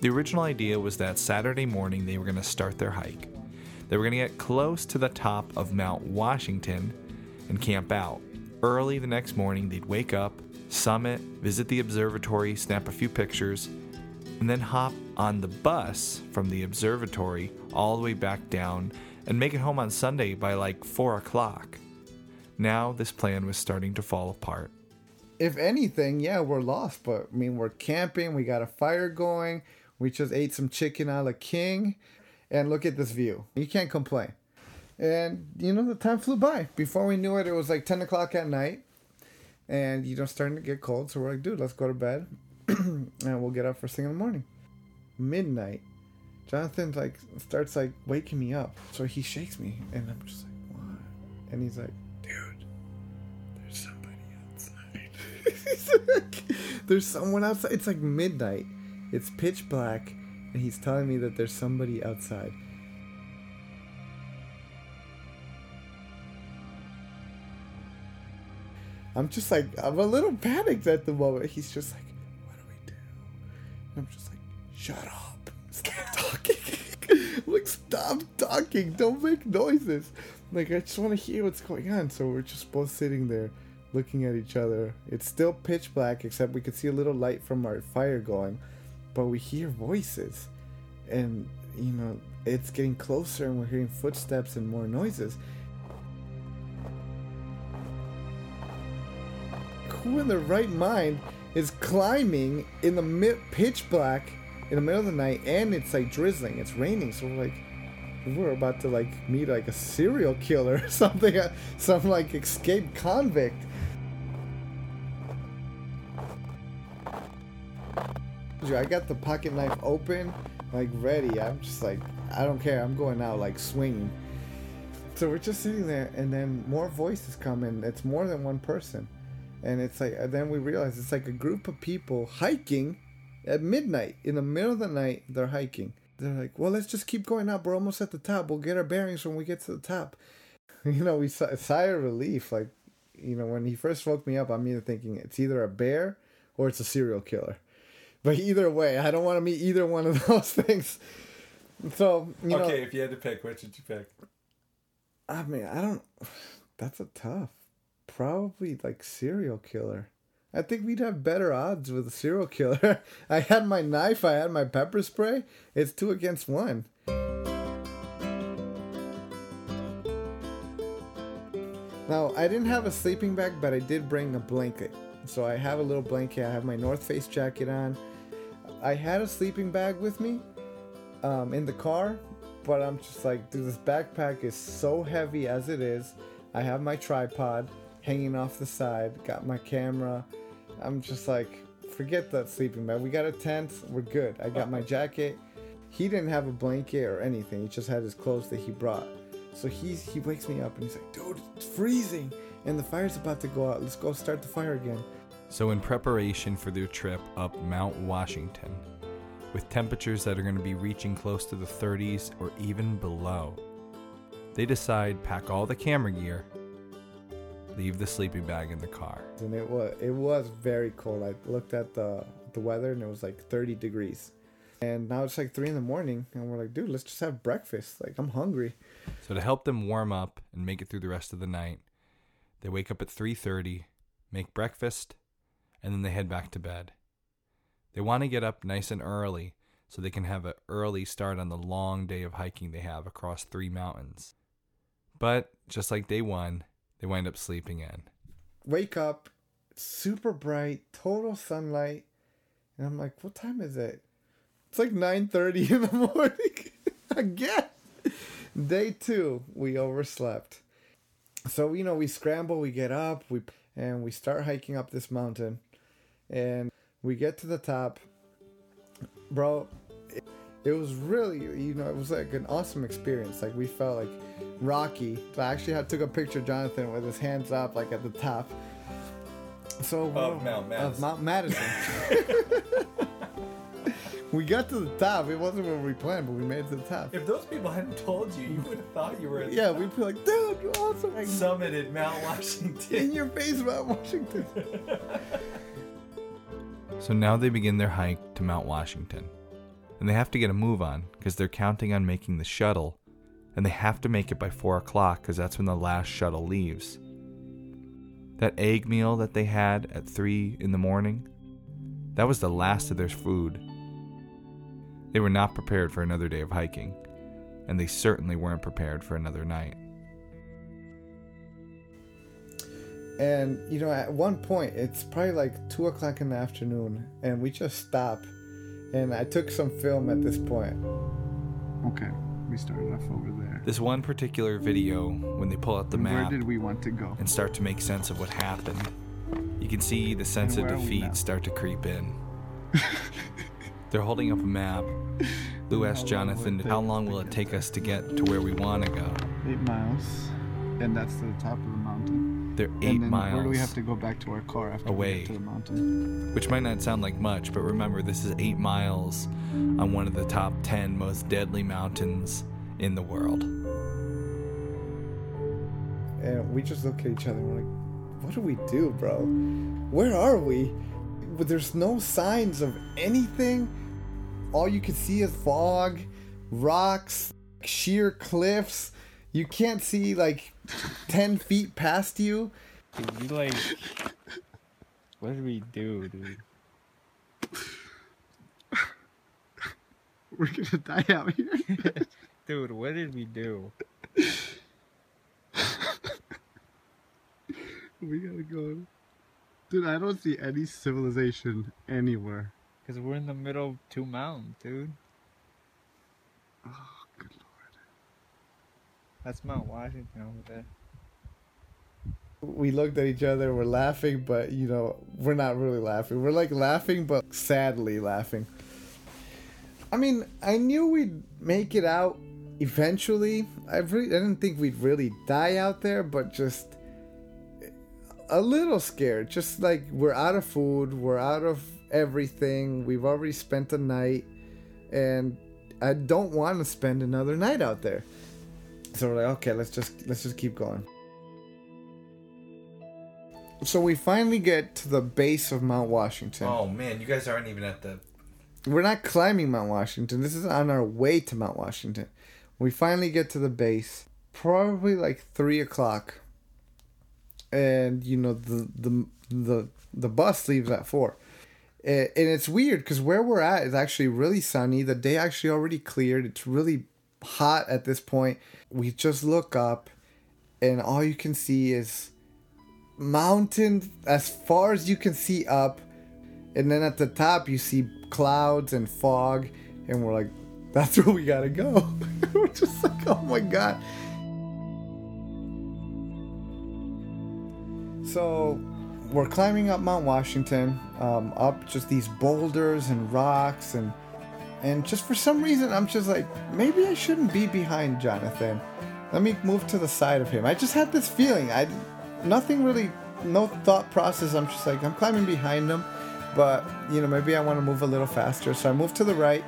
The original idea was that Saturday morning they were going to start their hike. They were going to get close to the top of Mount Washington and camp out. Early the next morning, they'd wake up, summit, visit the observatory, snap a few pictures, and then hop on the bus from the observatory all the way back down and make it home on Sunday by like 4 o'clock. Now, this plan was starting to fall apart. If anything, yeah, we're lost, but I mean, we're camping, we got a fire going, we just ate some chicken a la king, and look at this view. You can't complain. And, you know, the time flew by. Before we knew it, it was like 10 o'clock at night, and, you know, starting to get cold, so we're like, dude, let's go to bed, and we'll get up first thing in the morning. Midnight. Jonathan like starts like waking me up. So he shakes me and I'm just like, what? And he's like, dude, there's somebody outside. Like, there's someone outside. It's like midnight. It's pitch black and he's telling me that there's somebody outside. I'm just like I'm a little panicked at the moment. He's just like, what do we do? And I'm just like, shut up. Stop talking. like, stop talking. Don't make noises. Like, I just want to hear what's going on. So we're just both sitting there looking at each other. It's still pitch black, except we could see a little light from our fire going. But we hear voices. And, you know, it's getting closer and we're hearing footsteps and more noises. Who in their right mind is climbing in the mid- pitch black in the middle of the night and it's like drizzling, it's raining, so we're like we're about to like meet like a serial killer or something, uh, some like escaped convict. I got the pocket knife open, like ready. I'm just like, I don't care. I'm going out like swinging. So we're just sitting there, and then more voices come in. It's more than one person, and it's like, and then we realize it's like a group of people hiking at midnight in the middle of the night. They're hiking. They're like, well, let's just keep going up. We're almost at the top. We'll get our bearings when we get to the top. You know, we sigh, sigh of relief. Like, you know, when he first woke me up, I'm either thinking it's either a bear or it's a serial killer. But either way, I don't want to meet either one of those things. So, you know. Okay, if you had to pick, which would you pick? I mean, I don't. That's a tough. Probably like serial killer. I think we'd have better odds with a serial killer. I had my knife, I had my pepper spray. It's two against one. Now, I didn't have a sleeping bag, but I did bring a blanket. So I have a little blanket. I have my North Face jacket on. I had a sleeping bag with me um, in the car, but I'm just like, dude, this backpack is so heavy as it is. I have my tripod hanging off the side, got my camera. I'm just like, forget that sleeping bag. We got a tent, we're good. I got my uh-huh. jacket. He didn't have a blanket or anything. He just had his clothes that he brought. So he's he wakes me up and he's like, dude, it's freezing and the fire's about to go out. Let's go start the fire again. So, in preparation for their trip up Mount Washington, with temperatures that are going to be reaching close to the 30s or even below, they decide pack all the camera gear, leave the sleeping bag in the car. And it was it was very cold. I looked at the the weather and it was like 30 degrees. And now it's like three in the morning, and we're like, dude, let's just have breakfast. Like, I'm hungry. So to help them warm up and make it through the rest of the night, they wake up at 3:30, make breakfast, and then they head back to bed. They want to get up nice and early so they can have an early start on the long day of hiking they have across three mountains. But just like day 1, they wind up sleeping in. Wake up, super bright, total sunlight, and I'm like, "What time is it?" It's like 9:30 in the morning. Again. Day 2, we overslept so you know we scramble we get up we and we start hiking up this mountain and we get to the top bro it, it, was really you know it was like an awesome experience like we felt like rocky i actually had took a picture of jonathan with his hands up like at the top so of mount madison, of mount madison. we got to the top. It wasn't what we planned, but we made it to the top. If those people hadn't told you, you would have thought you were at Yeah, we'd be like, dude, you're awesome. Like, summited Mount Washington. In your face, Mount Washington. so now they begin their hike to Mount Washington. And they have to get a move on because they're counting on making the shuttle. And they have to make it by 4 o'clock because that's when the last shuttle leaves. That egg meal that they had at 3 in the morning, that was the last of their food They were not prepared for another day of hiking, and they certainly weren't prepared for another night. And you know, at one point, it's probably like two o'clock in the afternoon, and we just stop. And I took some film at this point. Okay, we started off over there. This one particular video, when they pull out the And map Where did we want to go? and start to make sense of what happened, you can see the sense of where are we now? defeat start to creep in. They're holding up a map. Lou asked How long will Jonathan, How long will it take us to get to where we want to go? Eight miles, and that's to the top of the. They're and eight then miles Where do we have to go back to our car after we away. get to the mountain? which might not sound like much, but remember, this is eight miles on one of the top 10 most deadly mountains in the world. And we just look at each other and we're like, what do we do, bro? Where are we? But There's no signs of anything. All you can see is fog, rocks, sheer cliffs. You can't see like 10 feet past you. Dude, we like. What did we do, dude? We're gonna die out here. Dude, what did we do? we gotta go. Dude, I don't see any civilization anywhere. Because we're in the middle of two mountains, dude. That's Mount Washington over there. We looked at each other, we're laughing, but you know, we're not really laughing. We're like laughing, but sadly laughing. I mean, I knew we'd make it out eventually. I really, I didn't think we'd really die out there, but just a little scared. Just like we're out of food, we're out of everything. We've already spent the night, and I don't want to spend another night out there. So we're like, okay, let's just let's just keep going. So we finally get to the base of Mount Washington. Oh man, you guys aren't even at the. We're not climbing Mount Washington. This is on our way to Mount Washington. We finally get to the base, probably like three o'clock, and you know the the the the bus leaves at four. Eh, And it's weird because where we're at is actually really sunny. The day actually already cleared. It's really hot at this point. We just look up, and all you can see is mountains as far as you can see up and then at the top you see clouds and fog and we're like that's where we gotta go we're just like oh my god so we're climbing up mount washington um, up just these boulders and rocks and and just for some reason i'm just like maybe i shouldn't be behind jonathan. Let me move to the side of him. I just had this feeling. I nothing really no thought process. I'm just like i'm climbing behind him but you know maybe i want to move a little faster. So i move to the right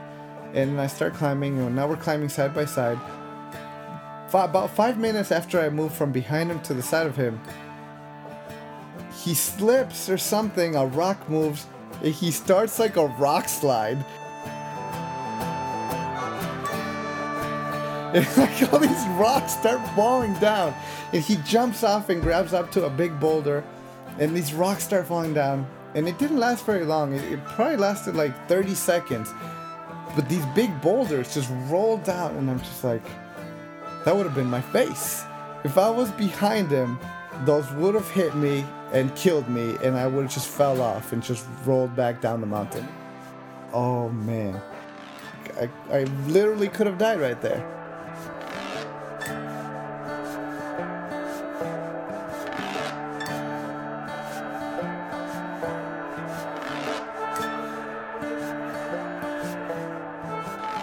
and i start climbing and now we're climbing side by side. Fi about five minutes after i move from behind him to the side of him he slips or something a rock moves he starts like a rock slide like all these rocks start falling down. And he jumps off and grabs up to a big boulder and these rocks start falling down. And it didn't last very long. It, it probably lasted like 30 seconds. But these big boulders just rolled down and i'm just like that would have been my face. If i was behind him those would have hit me and killed me and i would have just fell off and just rolled back down the mountain. Oh man. I, I literally could have died right there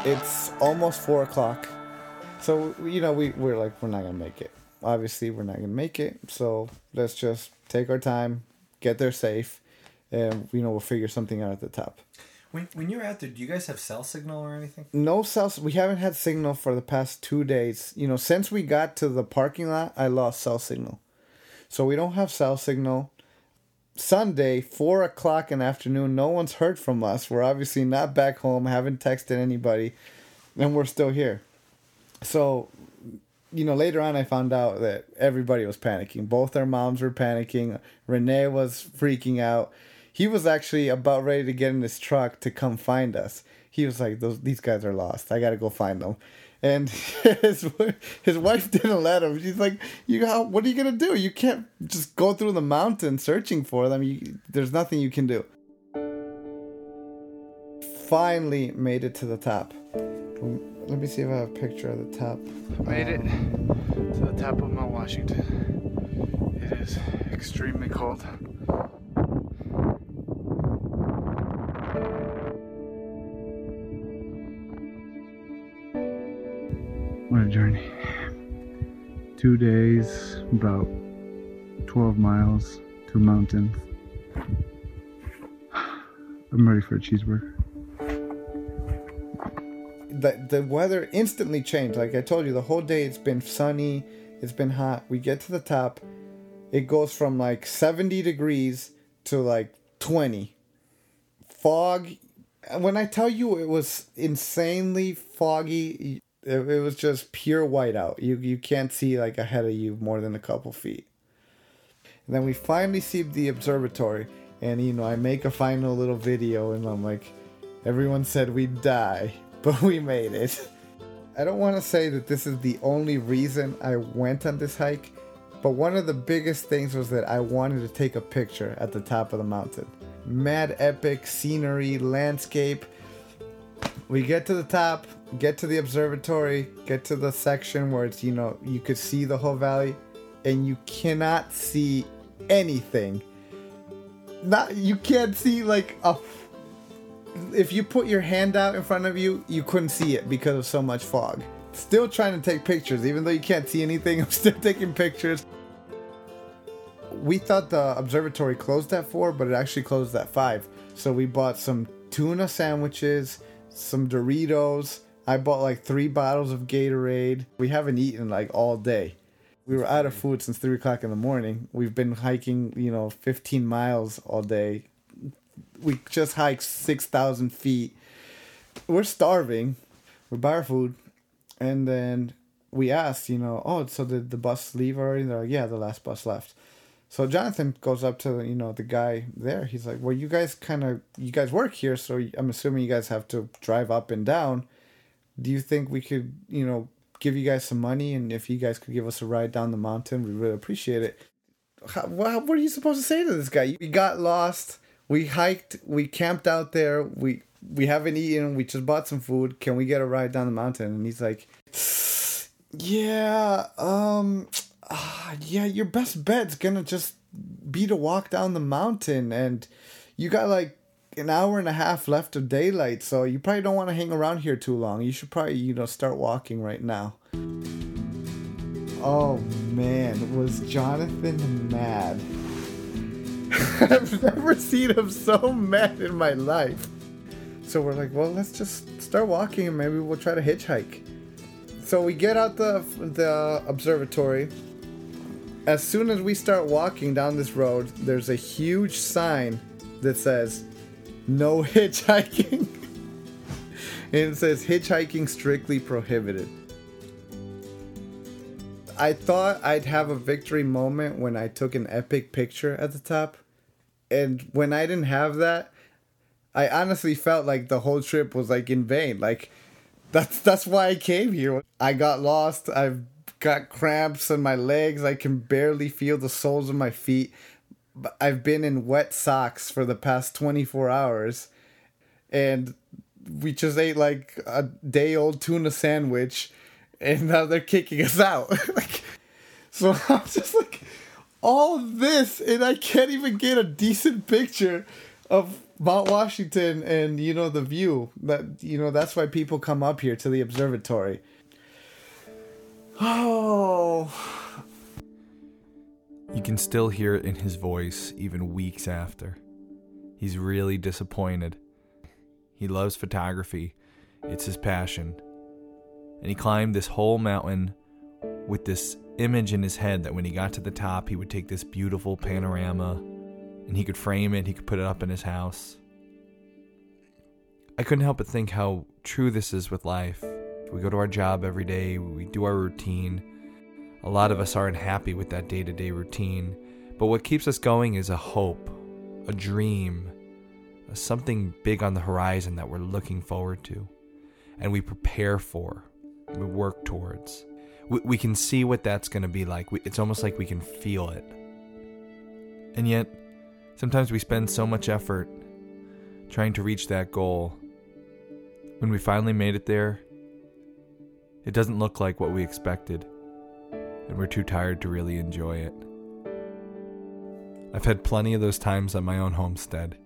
It's almost four o'clock. So, you know, we, we're like, we're not going to make it. Obviously, we're not going to make it. So let's just take our time, get there safe, and, you know, we'll figure something out at the top. When, when you're out there, do you guys have cell signal or anything? No cell. We haven't had signal for the past two days. You know, since we got to the parking lot, I lost cell signal. So we don't have cell signal. Sunday, four o'clock in the afternoon. No one's heard from us. We're obviously not back home. Haven't texted anybody, and we're still here. So, you know, later on, I found out that everybody was panicking. Both our moms were panicking. Renee was freaking out. He was actually about ready to get in his truck to come find us. he was like, "Those these guys are lost. I gotta go find them." And his his wife didn't let him. She's like, "You got what are you gonna do? You can't just go through the mountain searching for them. You, there's nothing you can do." Finally made it to the top. Let me see if I have a picture of the top. Made it um, to the top of Mount Washington. It is extremely cold. Journey. Two days, about 12 miles, two mountains. I'm ready for a cheeseburger. The, the weather instantly changed. Like I told you, the whole day it's been sunny, it's been hot. We get to the top, it goes from like 70 degrees to like 20. Fog. When I tell you it was insanely foggy, it, it was just pure whiteout. You you can't see like ahead of you more than a couple feet. And then we finally see the observatory, and you know I make a final little video, and I'm like, everyone said we'd die, but we made it. I don't want to say that this is the only reason I went on this hike, but one of the biggest things was that I wanted to take a picture at the top of the mountain. Mad epic scenery, landscape. We get to the top, get to the observatory, get to the section where it's, you know, you could see the whole valley, and you cannot see anything. Not you can't see like a if you put your hand out in front of you, you couldn't see it because of so much fog. Still trying to take pictures, even though you can't see anything, I'm still taking pictures. We thought the observatory closed at 4, but it actually closed at 5. So we bought some tuna sandwiches, some Doritos. I bought like three bottles of Gatorade. We haven't eaten like all day. We were out of food since 3 o'clock in the morning. We've been hiking, you know, 15 miles all day. We just hiked 6,000 feet. We're starving. We buy our food. And then we asked, you know, oh, so did the bus leave already? They're like, yeah, the last bus left. So Jonathan goes up to you know the guy there. He's like, "Well, you guys kind of you guys work here, so I'm assuming you guys have to drive up and down. Do you think we could you know give you guys some money and if you guys could give us a ride down the mountain, we really appreciate it." How, what are you supposed to say to this guy? We got lost. We hiked. We camped out there. We we haven't eaten. We just bought some food. Can we get a ride down the mountain? And he's like, "Yeah, um." Uh, yeah, your best bet's gonna just be to walk down the mountain, and you got like an hour and a half left of daylight, so you probably don't want to hang around here too long. You should probably, you know, start walking right now. Oh man, was Jonathan mad? I've never seen him so mad in my life. So we're like, well, let's just start walking and maybe we'll try to hitchhike. So we get out the the observatory as soon as we start walking down this road, there's a huge sign that says no hitchhiking. and it says hitchhiking strictly prohibited. I thought I'd have a victory moment when I took an epic picture at the top. And when I didn't have that, I honestly felt like the whole trip was like in vain. Like that's that's why I came here. I got lost. I've got cramps in my legs. I can barely feel the soles of my feet. I've been in wet socks for the past 24 hours. And we just ate like a day old tuna sandwich. And now they're kicking us out. like, so I'm just like, all this. And I can't even get a decent picture of Mount Washington and, you know, the view. That, you know, that's why people come up here to the observatory Oh. You can still hear it in his voice even weeks after. He's really disappointed. He loves photography, it's his passion. And he climbed this whole mountain with this image in his head that when he got to the top, he would take this beautiful panorama and he could frame it, he could put it up in his house. I couldn't help but think how true this is with life. We go to our job every day, we do our routine. A lot of us aren't happy with that day to day routine, but what keeps us going is a hope, a dream, something big on the horizon that we're looking forward to, and we prepare for, we work towards. We, we can see what that's going to be like. We, it's almost like we can feel it. And yet, sometimes we spend so much effort trying to reach that goal. When we finally made it there, it doesn't look like what we expected, and we're too tired to really enjoy it. I've had plenty of those times on my own homestead.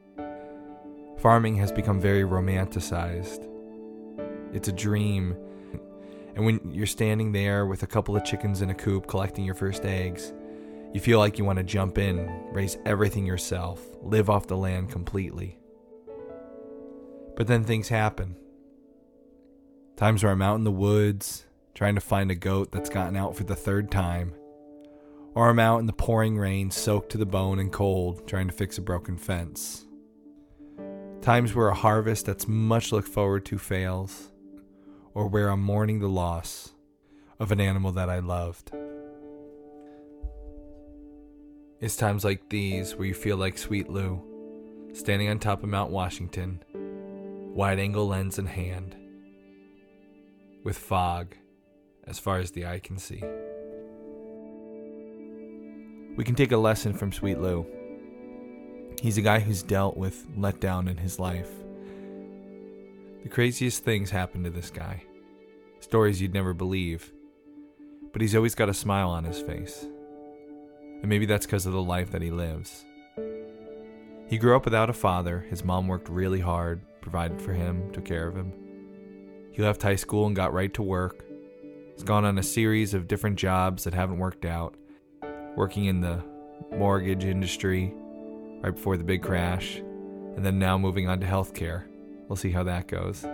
Farming has become very romanticized. It's a dream. And when you're standing there with a couple of chickens in a coop collecting your first eggs, you feel like you want to jump in, raise everything yourself, live off the land completely. But then things happen. Times where I'm out in the woods trying to find a goat that's gotten out for the third time, or I'm out in the pouring rain, soaked to the bone and cold, trying to fix a broken fence. Times where a harvest that's much looked forward to fails, or where I'm mourning the loss of an animal that I loved. It's times like these where you feel like Sweet Lou, standing on top of Mount Washington, wide angle lens in hand, with fog as far as the eye can see. We can take a lesson from Sweet Lou. He's a guy who's dealt with letdown in his life. The craziest things happen to this guy. Stories you'd never believe. But he's always got a smile on his face. And maybe that's because of the life that he lives. He grew up without a father. His mom worked really hard, provided for him, took care of him. He left high school and got right to work. He's gone on a series of different jobs that haven't worked out, working in the mortgage industry right before the big crash, and then now moving on to healthcare. We'll see how that goes.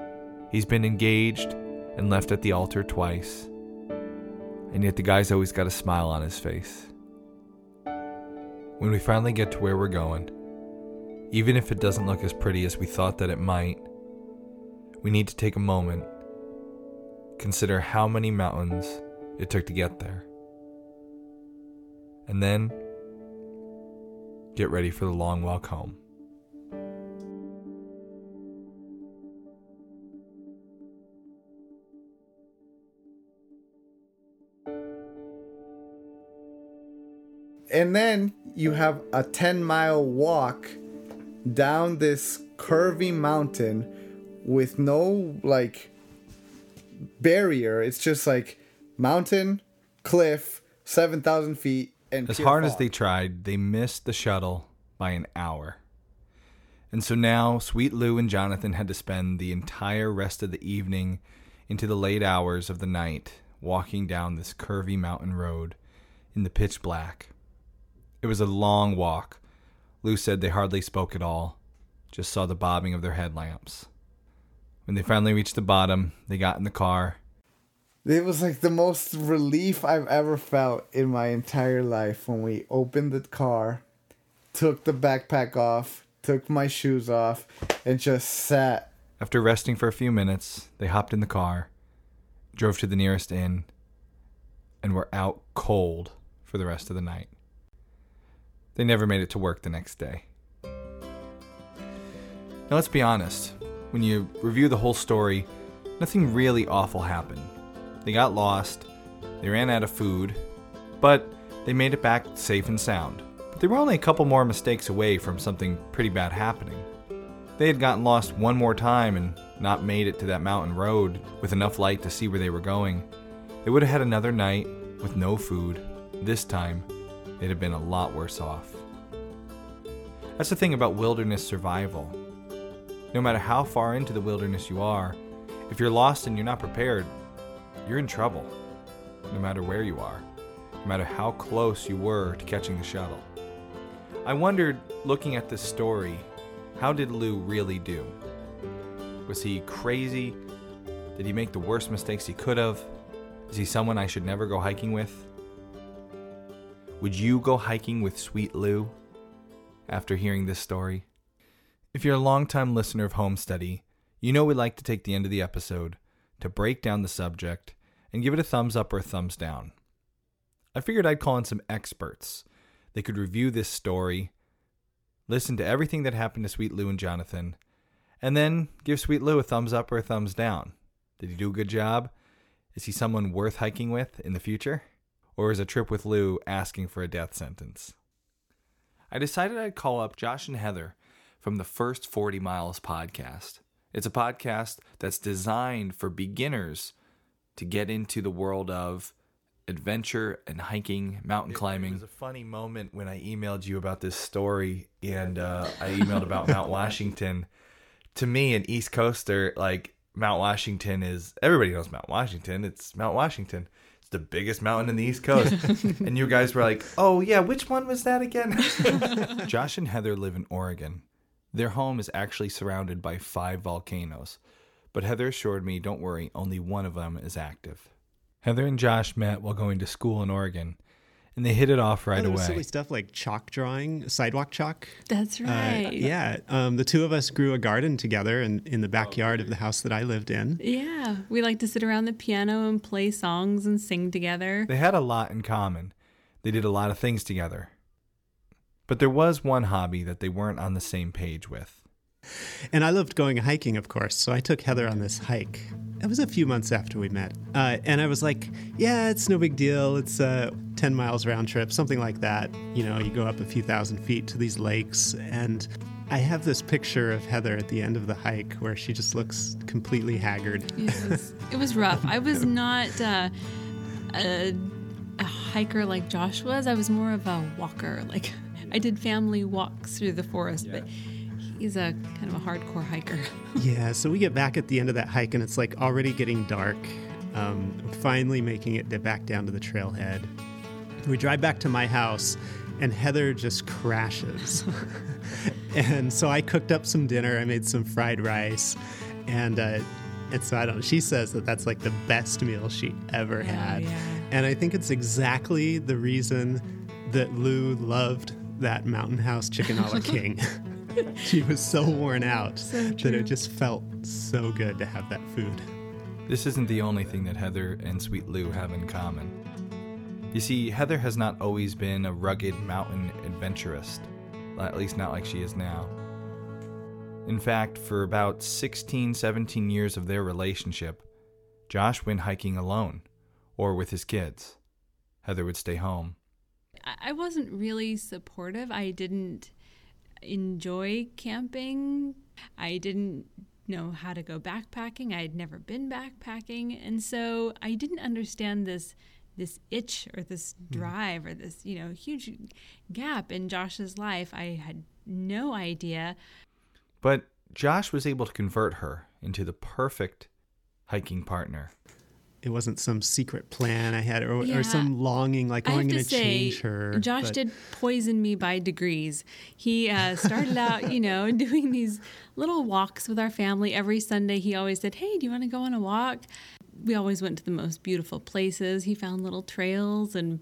He's been engaged and left at the altar twice, and yet the guy's always got a smile on his face. When we finally get to where we're going, even if it doesn't look as pretty as we thought that it might, we need to take a moment, consider how many mountains it took to get there, and then get ready for the long walk home. And then you have a 10 mile walk down this curvy mountain with no like barrier. It's just like mountain, cliff, 7,000 feet. And As hard as they tried, they missed the shuttle by an hour. And so now Sweet Lou and Jonathan had to spend the entire rest of the evening into the late hours of the night walking down this curvy mountain road in the pitch black. It was a long walk. Lou said they hardly spoke at all, just saw the bobbing of their headlamps. When they finally reached the bottom, they got in the car. It was like the most relief I've ever felt in my entire life when we opened the car, took the backpack off, took my shoes off, and just sat. After resting for a few minutes, they hopped in the car, drove to the nearest inn, and were out cold for the rest of the night. They never made it to work the next day. Now, let's be honest. When you review the whole story, nothing really awful happened. They got lost, they ran out of food, but they made it back safe and sound. But they were only a couple more mistakes away from something pretty bad happening. They had gotten lost one more time and not made it to that mountain road with enough light to see where they were going, they would have had another night with no food. This time, they'd have been a lot worse off. That's the thing about wilderness survival. No matter how far into the wilderness you are, if you're lost and you're not prepared, you're in trouble. No matter where you are, no matter how close you were to catching the shuttle. I wondered, looking at this story, how did Lou really do? Was he crazy? Did he make the worst mistakes he could have? Is he someone I should never go hiking with? Would you go hiking with Sweet Lou after hearing this story? If you're a longtime listener of Homesteady, you know we like to take the end of the episode to break down the subject and give it a thumbs up or a thumbs down. I figured I'd call in some experts. They could review this story, listen to everything that happened to Sweet Lou and Jonathan, and then give Sweet Lou a thumbs up or a thumbs down. Did he do a good job? Is he someone worth hiking with in the future? Or is a trip with Lou asking for a death sentence? I decided I'd call up Josh and Heather from the First 40 Miles podcast. It's a podcast that's designed for beginners to get into the world of adventure and hiking, mountain climbing. It was a funny moment when I emailed you about this story, and uh, I emailed about Mount Washington. To me, an East Coaster, like Mount Washington is everybody knows Mount Washington. It's Mount Washington. It's the biggest mountain in the East Coast. and you guys were like, "Oh yeah, which one was that again?" Josh and Heather live in Oregon. Their home is actually surrounded by five volcanoes, but Heather assured me, "Don't worry, only one of them is active." Heather and Josh met while going to school in Oregon, and they hit it off right oh, away. Silly stuff like chalk drawing, sidewalk chalk. That's Uh, right. yeah, um, the two of us grew a garden together in, in the backyard of the house that I lived in. Yeah, we like to sit around the piano and play songs and sing together. They had a lot in common. They did a lot of things together. But there was one hobby that they weren't on the same page with. And I loved going hiking, of course, so I took Heather on this hike. It was a few months after we met. Uh, and I was like, yeah, it's no big deal. It's a 10 miles round trip, something like that. You know, you go up a few thousand feet to these lakes. And I have this picture of Heather at the end of the hike where she just looks completely haggard. It was, it was rough. I was not uh, a, a hiker like Josh was. I was more of a walker. Like I did family walks through the forest, but he's a kind of a hardcore hiker. yeah, so we get back at the end of that hike and it's like already getting dark. Um, finally making it back down to the trailhead. We drive back to my house and Heather just crashes. and so I cooked up some dinner. I made some fried rice. And, uh, and so I don't. She says that that's like the best meal she ever Oh, had. yeah. And I think it's exactly the reason that Lou loved that Mountain House Chicken a la King. she was so worn out So that it just felt so good to have that food. This isn't the only thing that Heather and Sweet Lou have in common. You see, Heather has not always been a rugged mountain adventurist, at least not like she is now. In fact, for about 16, 17 years of their relationship, Josh went hiking alone or with his kids. Heather would stay home. I- wasn't really supportive. I didn't enjoy camping. I didn't know how to go backpacking. I had never been backpacking, and so I didn't understand this this itch or this hmm. drive or this you know huge gap in Josh's life. I had no idea. But Josh was able to convert her into the perfect hiking partner. It wasn't some secret plan I had or, Yeah. or some longing like, oh, I'm going to to change her. Josh but- did poison me by degrees. He uh, started out, you know, doing these little walks with our family every Sunday. He always said, "Hey, do you want to go on a walk?" We always went to the most beautiful places. He found little trails, and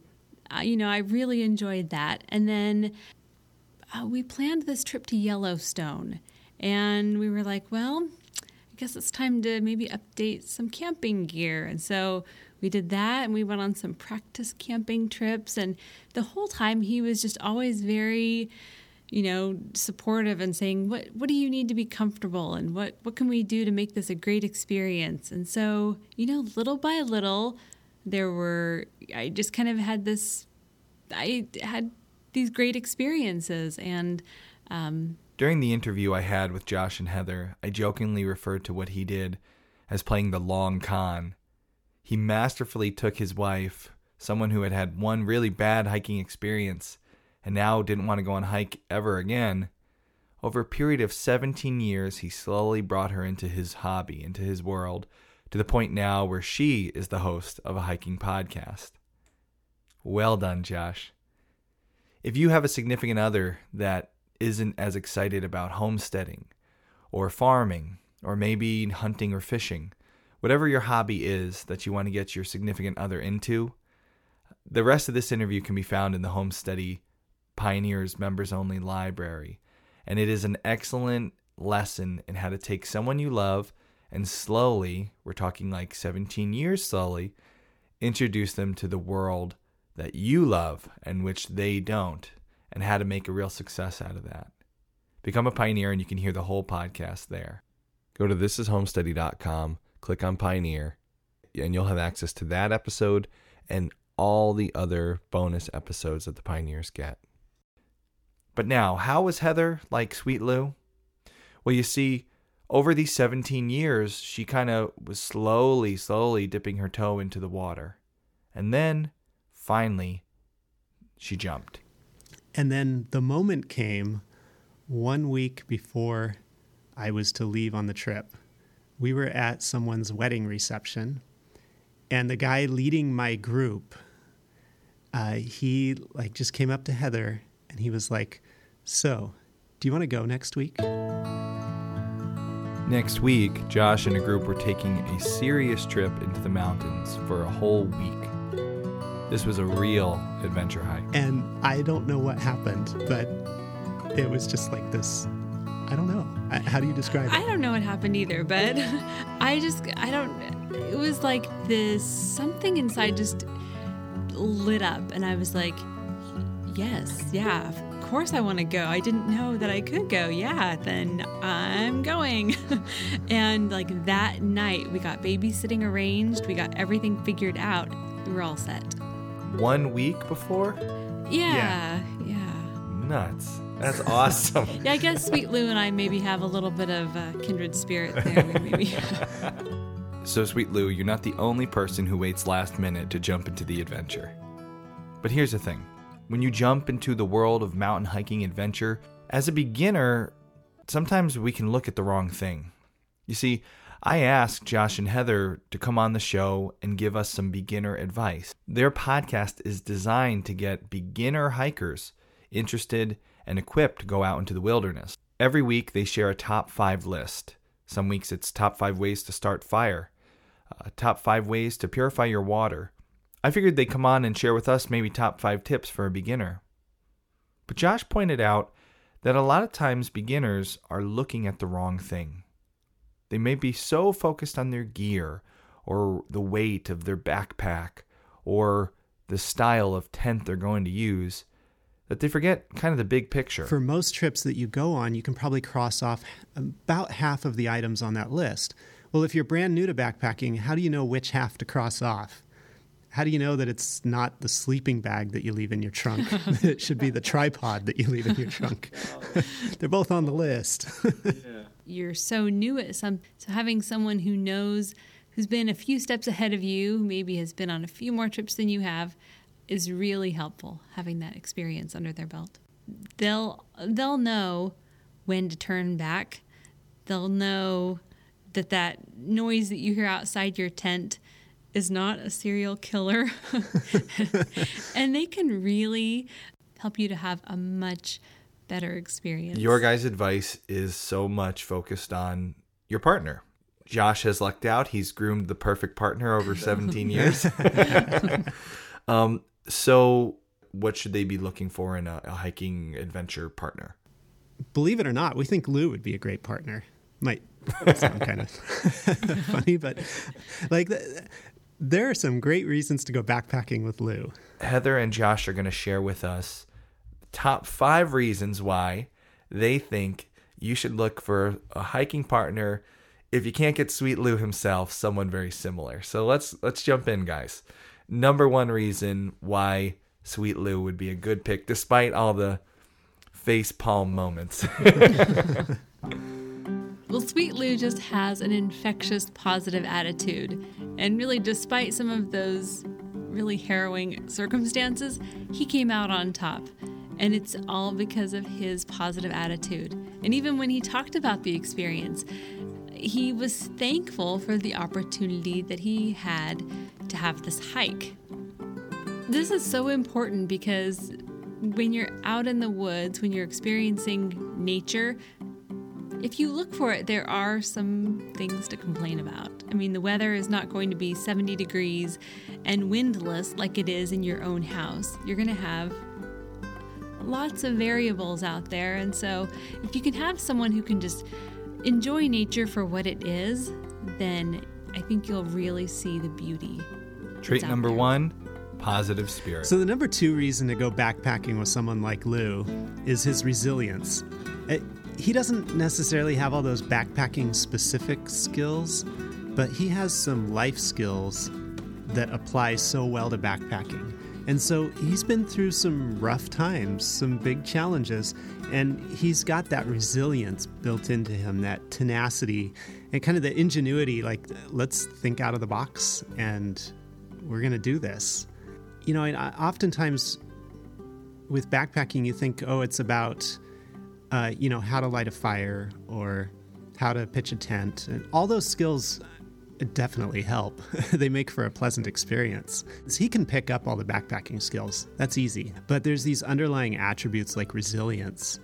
uh, you know, I really enjoyed that. And then uh, we planned this trip to Yellowstone, and we were like, well. Guess it's time to maybe update some camping gear. And so we did that and we went on some practice camping trips. And the whole time he was just always very, you know, supportive and saying, What what do you need to be comfortable and what, what can we do to make this a great experience? And so, you know, little by little, there were I just kind of had this I had these great experiences and um During the interview I had with Josh and Heather, I jokingly referred to what he did as playing the long con. He masterfully took his wife, someone who had had one really bad hiking experience and now didn't want to go on hike ever again. Over a period of 17 years, he slowly brought her into his hobby, into his world, to the point now where she is the host of a hiking podcast. Well done, Josh. If you have a significant other that isn't as excited about homesteading or farming or maybe hunting or fishing, whatever your hobby is that you want to get your significant other into, the rest of this interview can be found in the Homesteady Pioneers Members Only Library. And it is an excellent lesson in how to take someone you love and slowly, we're talking like 17 years slowly, introduce them to the world that you love and which they don't, and how to make a real success out of that. Become a pioneer and you can hear the whole podcast there. Go to thisishomesteady.com, click on Pioneer, and you'll have access to that episode and all the other bonus episodes that the pioneers get. But now, how was Heather like Sweet Lou? Well, you see, over these 17 years, she kind of was slowly, slowly dipping her toe into the water. And then, finally, she jumped. And then the moment came one week before I was to leave on the trip. We were at someone's wedding reception, and the guy leading my group, uh, he like just came up to Heather and he was like, "So, do you want to go next week?" Next week, Josh and a group were taking a serious trip into the mountains for a whole week. This was a real adventure hike. And I don't know what happened, but it was just like this. I don't know. I, how do you describe it? I don't know what happened either, but I just, I don't, it was like this something inside just lit up, and I was like, yes, yeah, of course I want to go. I didn't know that I could go. Yeah, then I'm going. and like that night, we got babysitting arranged, we got everything figured out. We were all set. One week before? Yeah, yeah. Nuts. That's awesome. Yeah, I guess Sweet Lou and I maybe have a little bit of uh, kindred spirit there. Maybe. So, Sweet Lou, you're not the only person who waits last minute to jump into the adventure. But here's the thing when you jump into the world of mountain hiking adventure, as a beginner, sometimes we can look at the wrong thing. You see, I asked Josh and Heather to come on the show and give us some beginner advice. Their podcast is designed to get beginner hikers interested and equipped to go out into the wilderness. Every week, they share a top five list. Some weeks, it's top five ways to start fire, uh, top five ways to purify your water. I figured they'd come on and share with us maybe top five tips for a beginner. But Josh pointed out that a lot of times beginners are looking at the wrong thing. They may be so focused on their gear, or the weight of their backpack, or the style of tent they're going to use, that they forget kind of the big picture. For most trips that you go on, you can probably cross off about half of the items on that list. Well, if you're brand new to backpacking, how do you know which half to cross off? How do you know that it's not the sleeping bag that you leave in your trunk? it should be the tripod that you leave in your trunk. They're both on the list. You're so new at some, so having someone who knows, who's been a few steps ahead of you, maybe has been on a few more trips than you have, is really helpful. Having that experience under their belt, they'll they'll know when to turn back. They'll know that that noise that you hear outside your tent is not a serial killer. and they can really help you to have a much better experience. Your guys' advice is so much focused on your partner. Josh has lucked out. He's groomed the perfect partner over 17 years. um, so, what should they be looking for in a, a hiking adventure partner? Believe it or not, we think Lou would be a great partner. Might sound kind of funny, but like there are some great reasons to go backpacking with Lou. Heather and Josh are going to share with us top five reasons why they think you should look for a hiking partner. If you can't get Sweet Lou himself, someone very similar. So let's let's jump in, guys. Number one reason why Sweet Lou would be a good pick, despite all the face palm moments. Well, Sweet Lou just has an infectious positive attitude. And really, despite some of those really harrowing circumstances, he came out on top. And it's all because of his positive attitude. And even when he talked about the experience, he was thankful for the opportunity that he had to have this hike. This is so important because when you're out in the woods, when you're experiencing nature, if you look for it, there are some things to complain about. I mean, the weather is not going to be 70 degrees and windless like it is in your own house. You're going to have lots of variables out there. And so, if you can have someone who can just enjoy nature for what it is, then I think you'll really see the beauty. Trait number there. one positive spirit. So, the number two reason to go backpacking with someone like Lou is his resilience. It, he doesn't necessarily have all those backpacking specific skills, but he has some life skills that apply so well to backpacking. And so he's been through some rough times, some big challenges, and he's got that resilience built into him, that tenacity, and kind of the ingenuity like, let's think out of the box and we're going to do this. You know, and oftentimes with backpacking, you think, oh, it's about, uh, you know, how to light a fire or how to pitch a tent. And all those skills definitely help. they make for a pleasant experience. So he can pick up all the backpacking skills. That's easy. But there's these underlying attributes like resilience.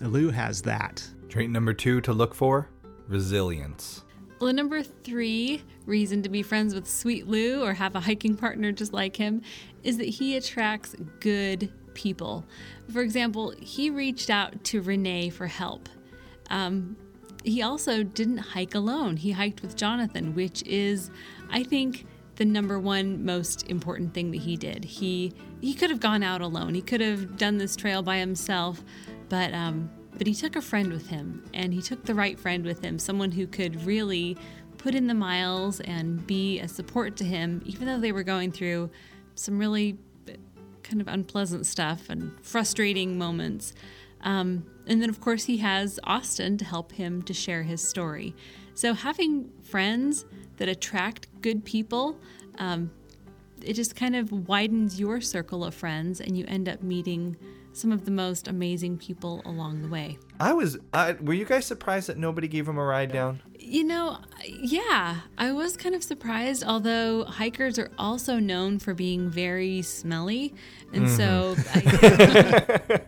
Lou has that. Trait number two to look for resilience. Well, number three reason to be friends with Sweet Lou or have a hiking partner just like him is that he attracts good people. For example, he reached out to Renee for help. Um, he also didn't hike alone. He hiked with Jonathan, which is, I think, the number one most important thing that he did. He he could have gone out alone. He could have done this trail by himself, but um, but he took a friend with him, and he took the right friend with him, someone who could really put in the miles and be a support to him, even though they were going through some really kind of unpleasant stuff and frustrating moments. Um, and then, of course, he has Austin to help him to share his story. So, having friends that attract good people, um, it just kind of widens your circle of friends, and you end up meeting some of the most amazing people along the way. I was. I, were you guys surprised that nobody gave him a ride down? You know, yeah, I was kind of surprised. Although hikers are also known for being very smelly, and mm-hmm. so.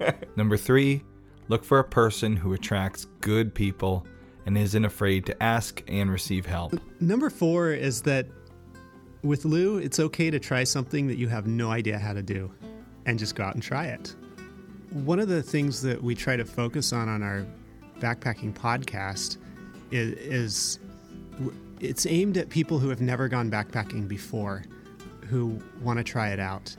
I, Number three, look for a person who attracts good people and isn't afraid to ask and receive help. Number four is that with Lou, it's okay to try something that you have no idea how to do, and just go out and try it one of the things that we try to focus on on our backpacking podcast is, is it's aimed at people who have never gone backpacking before who want to try it out.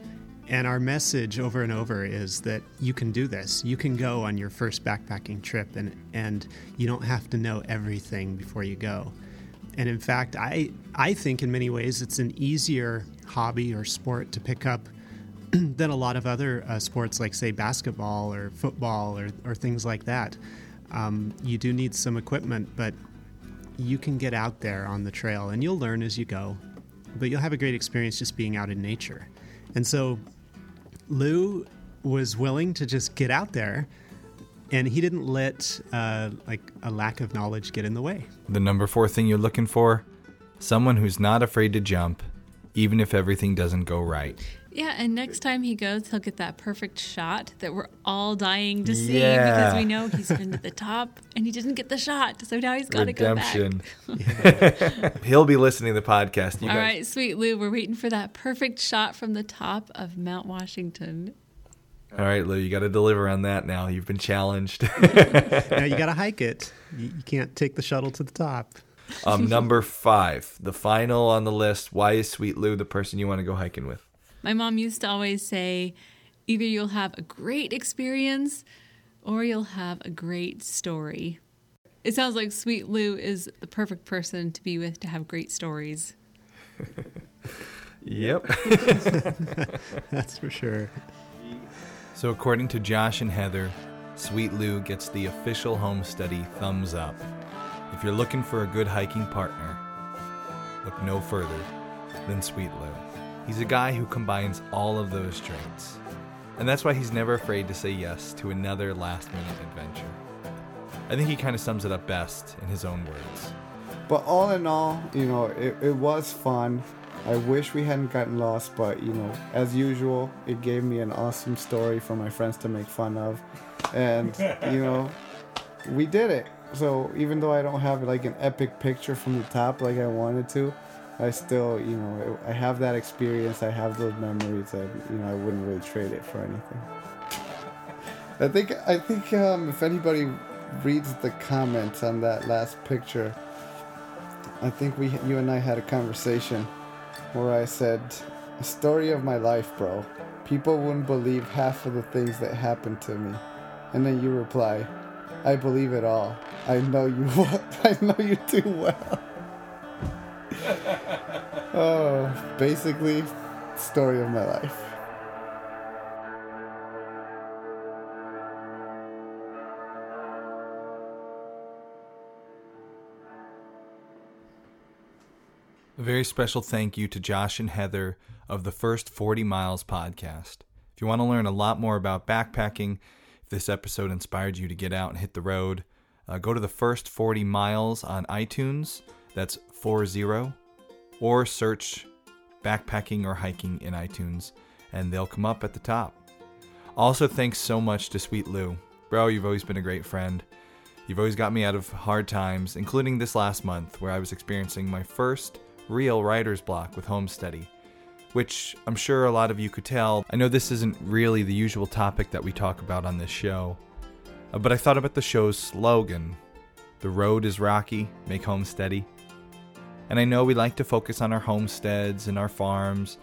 And our message over and over is that you can do this. You can go on your first backpacking trip and, and you don't have to know everything before you go. And in fact, I, I think in many ways it's an easier hobby or sport to pick up than a lot of other uh, sports, like, say, basketball or football or, or things like that. Um, you do need some equipment, but you can get out there on the trail and you'll learn as you go. But you'll have a great experience just being out in nature. And so Lou was willing to just get out there and he didn't let uh, like a lack of knowledge get in the way. The number four thing you're looking for someone who's not afraid to jump, even if everything doesn't go right. Yeah, and next time he goes, he'll get that perfect shot that we're all dying to see yeah. because we know he's been to the top and he didn't get the shot. So now he's got to go back. he'll be listening to the podcast. You all guys- right, sweet Lou, we're waiting for that perfect shot from the top of Mount Washington. All right, Lou, you got to deliver on that now. You've been challenged. now you got to hike it. You, you can't take the shuttle to the top. Um, number five, the final on the list. Why is Sweet Lou the person you want to go hiking with? My mom used to always say either you'll have a great experience or you'll have a great story. It sounds like Sweet Lou is the perfect person to be with to have great stories. yep. That's for sure. So, according to Josh and Heather, Sweet Lou gets the official Homesteady thumbs up. If you're looking for a good hiking partner, look no further than Sweet Lou. He's a guy who combines all of those traits. And that's why he's never afraid to say yes to another last minute adventure. I think he kind of sums it up best in his own words. But all in all, you know, it, it was fun. I wish we hadn't gotten lost, but you know, as usual, it gave me an awesome story for my friends to make fun of. And, you know, we did it. So even though I don't have like an epic picture from the top like I wanted to, I still, you know, I have that experience. I have those memories that, you know, I wouldn't really trade it for anything. I think, I think um, if anybody reads the comments on that last picture, I think we, you and I had a conversation where I said, "A story of my life, bro. People wouldn't believe half of the things that happened to me." And then you reply, I believe it all. I know you. I know you too well. oh, basically, story of my life. A very special thank you to Josh and Heather of the First 40 Miles podcast. If you want to learn a lot more about backpacking, if this episode inspired you to get out and hit the road, uh, go to the First 40 Miles on iTunes. That's 40. Or search backpacking or hiking in iTunes, and they'll come up at the top. Also, thanks so much to Sweet Lou. Bro, you've always been a great friend. You've always got me out of hard times, including this last month where I was experiencing my first real writer's block with Homesteady, which I'm sure a lot of you could tell. I know this isn't really the usual topic that we talk about on this show, but I thought about the show's slogan The road is rocky, make home steady. And I know we like to focus on our homesteads and our farms,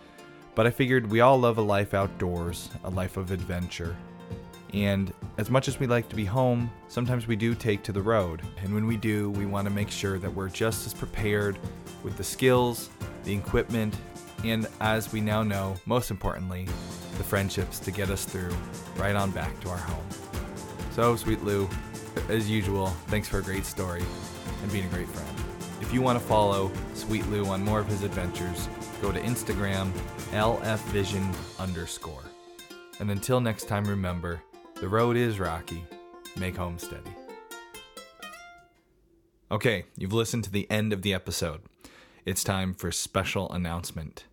but I figured we all love a life outdoors, a life of adventure. And as much as we like to be home, sometimes we do take to the road. And when we do, we want to make sure that we're just as prepared with the skills, the equipment, and as we now know, most importantly, the friendships to get us through right on back to our home. So, Sweet Lou, as usual, thanks for a great story and being a great friend. If you want to follow Sweet Lou on more of his adventures, go to Instagram, lfvision underscore. And until next time, remember, the road is rocky. Make home steady. Okay, you've listened to the end of the episode. It's time for special announcement.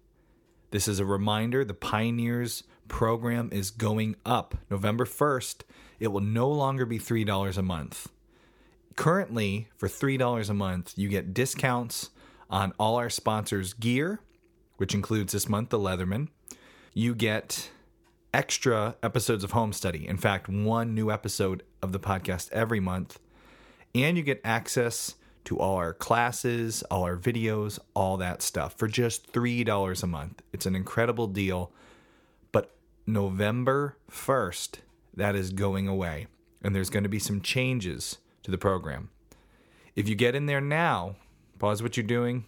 This is a reminder the Pioneers program is going up November 1st. It will no longer be $3 a month. Currently, for $3 a month, you get discounts on all our sponsors' gear, which includes this month the Leatherman. You get extra episodes of Homesteady. In fact, one new episode of the podcast every month. And you get access to all our classes, all our videos, all that stuff for just $3 a month. It's an incredible deal. But November 1st, that is going away. And there's going to be some changes to the program. If you get in there now, pause what you're doing,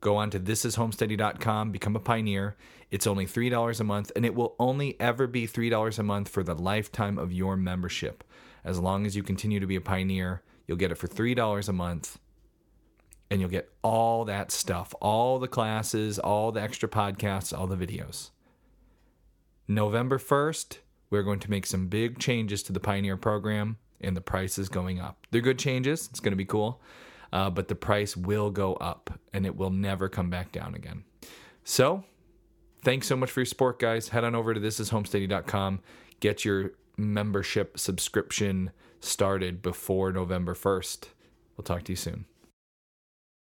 go on to thisishomesteady.com, become a pioneer. It's only $3 a month, and it will only ever be $3 a month for the lifetime of your membership. As long as you continue to be a pioneer, you'll get it for $3 a month, and you'll get all that stuff all the classes, all the extra podcasts, all the videos. November 1st, we're going to make some big changes to the Pioneer program, and the price is going up. They're good changes, it's going to be cool, uh, but the price will go up, and it will never come back down again. So, thanks so much for your support, guys. Head on over to thisishomesteady.com. Get your membership subscription started before November 1st. We'll talk to you soon.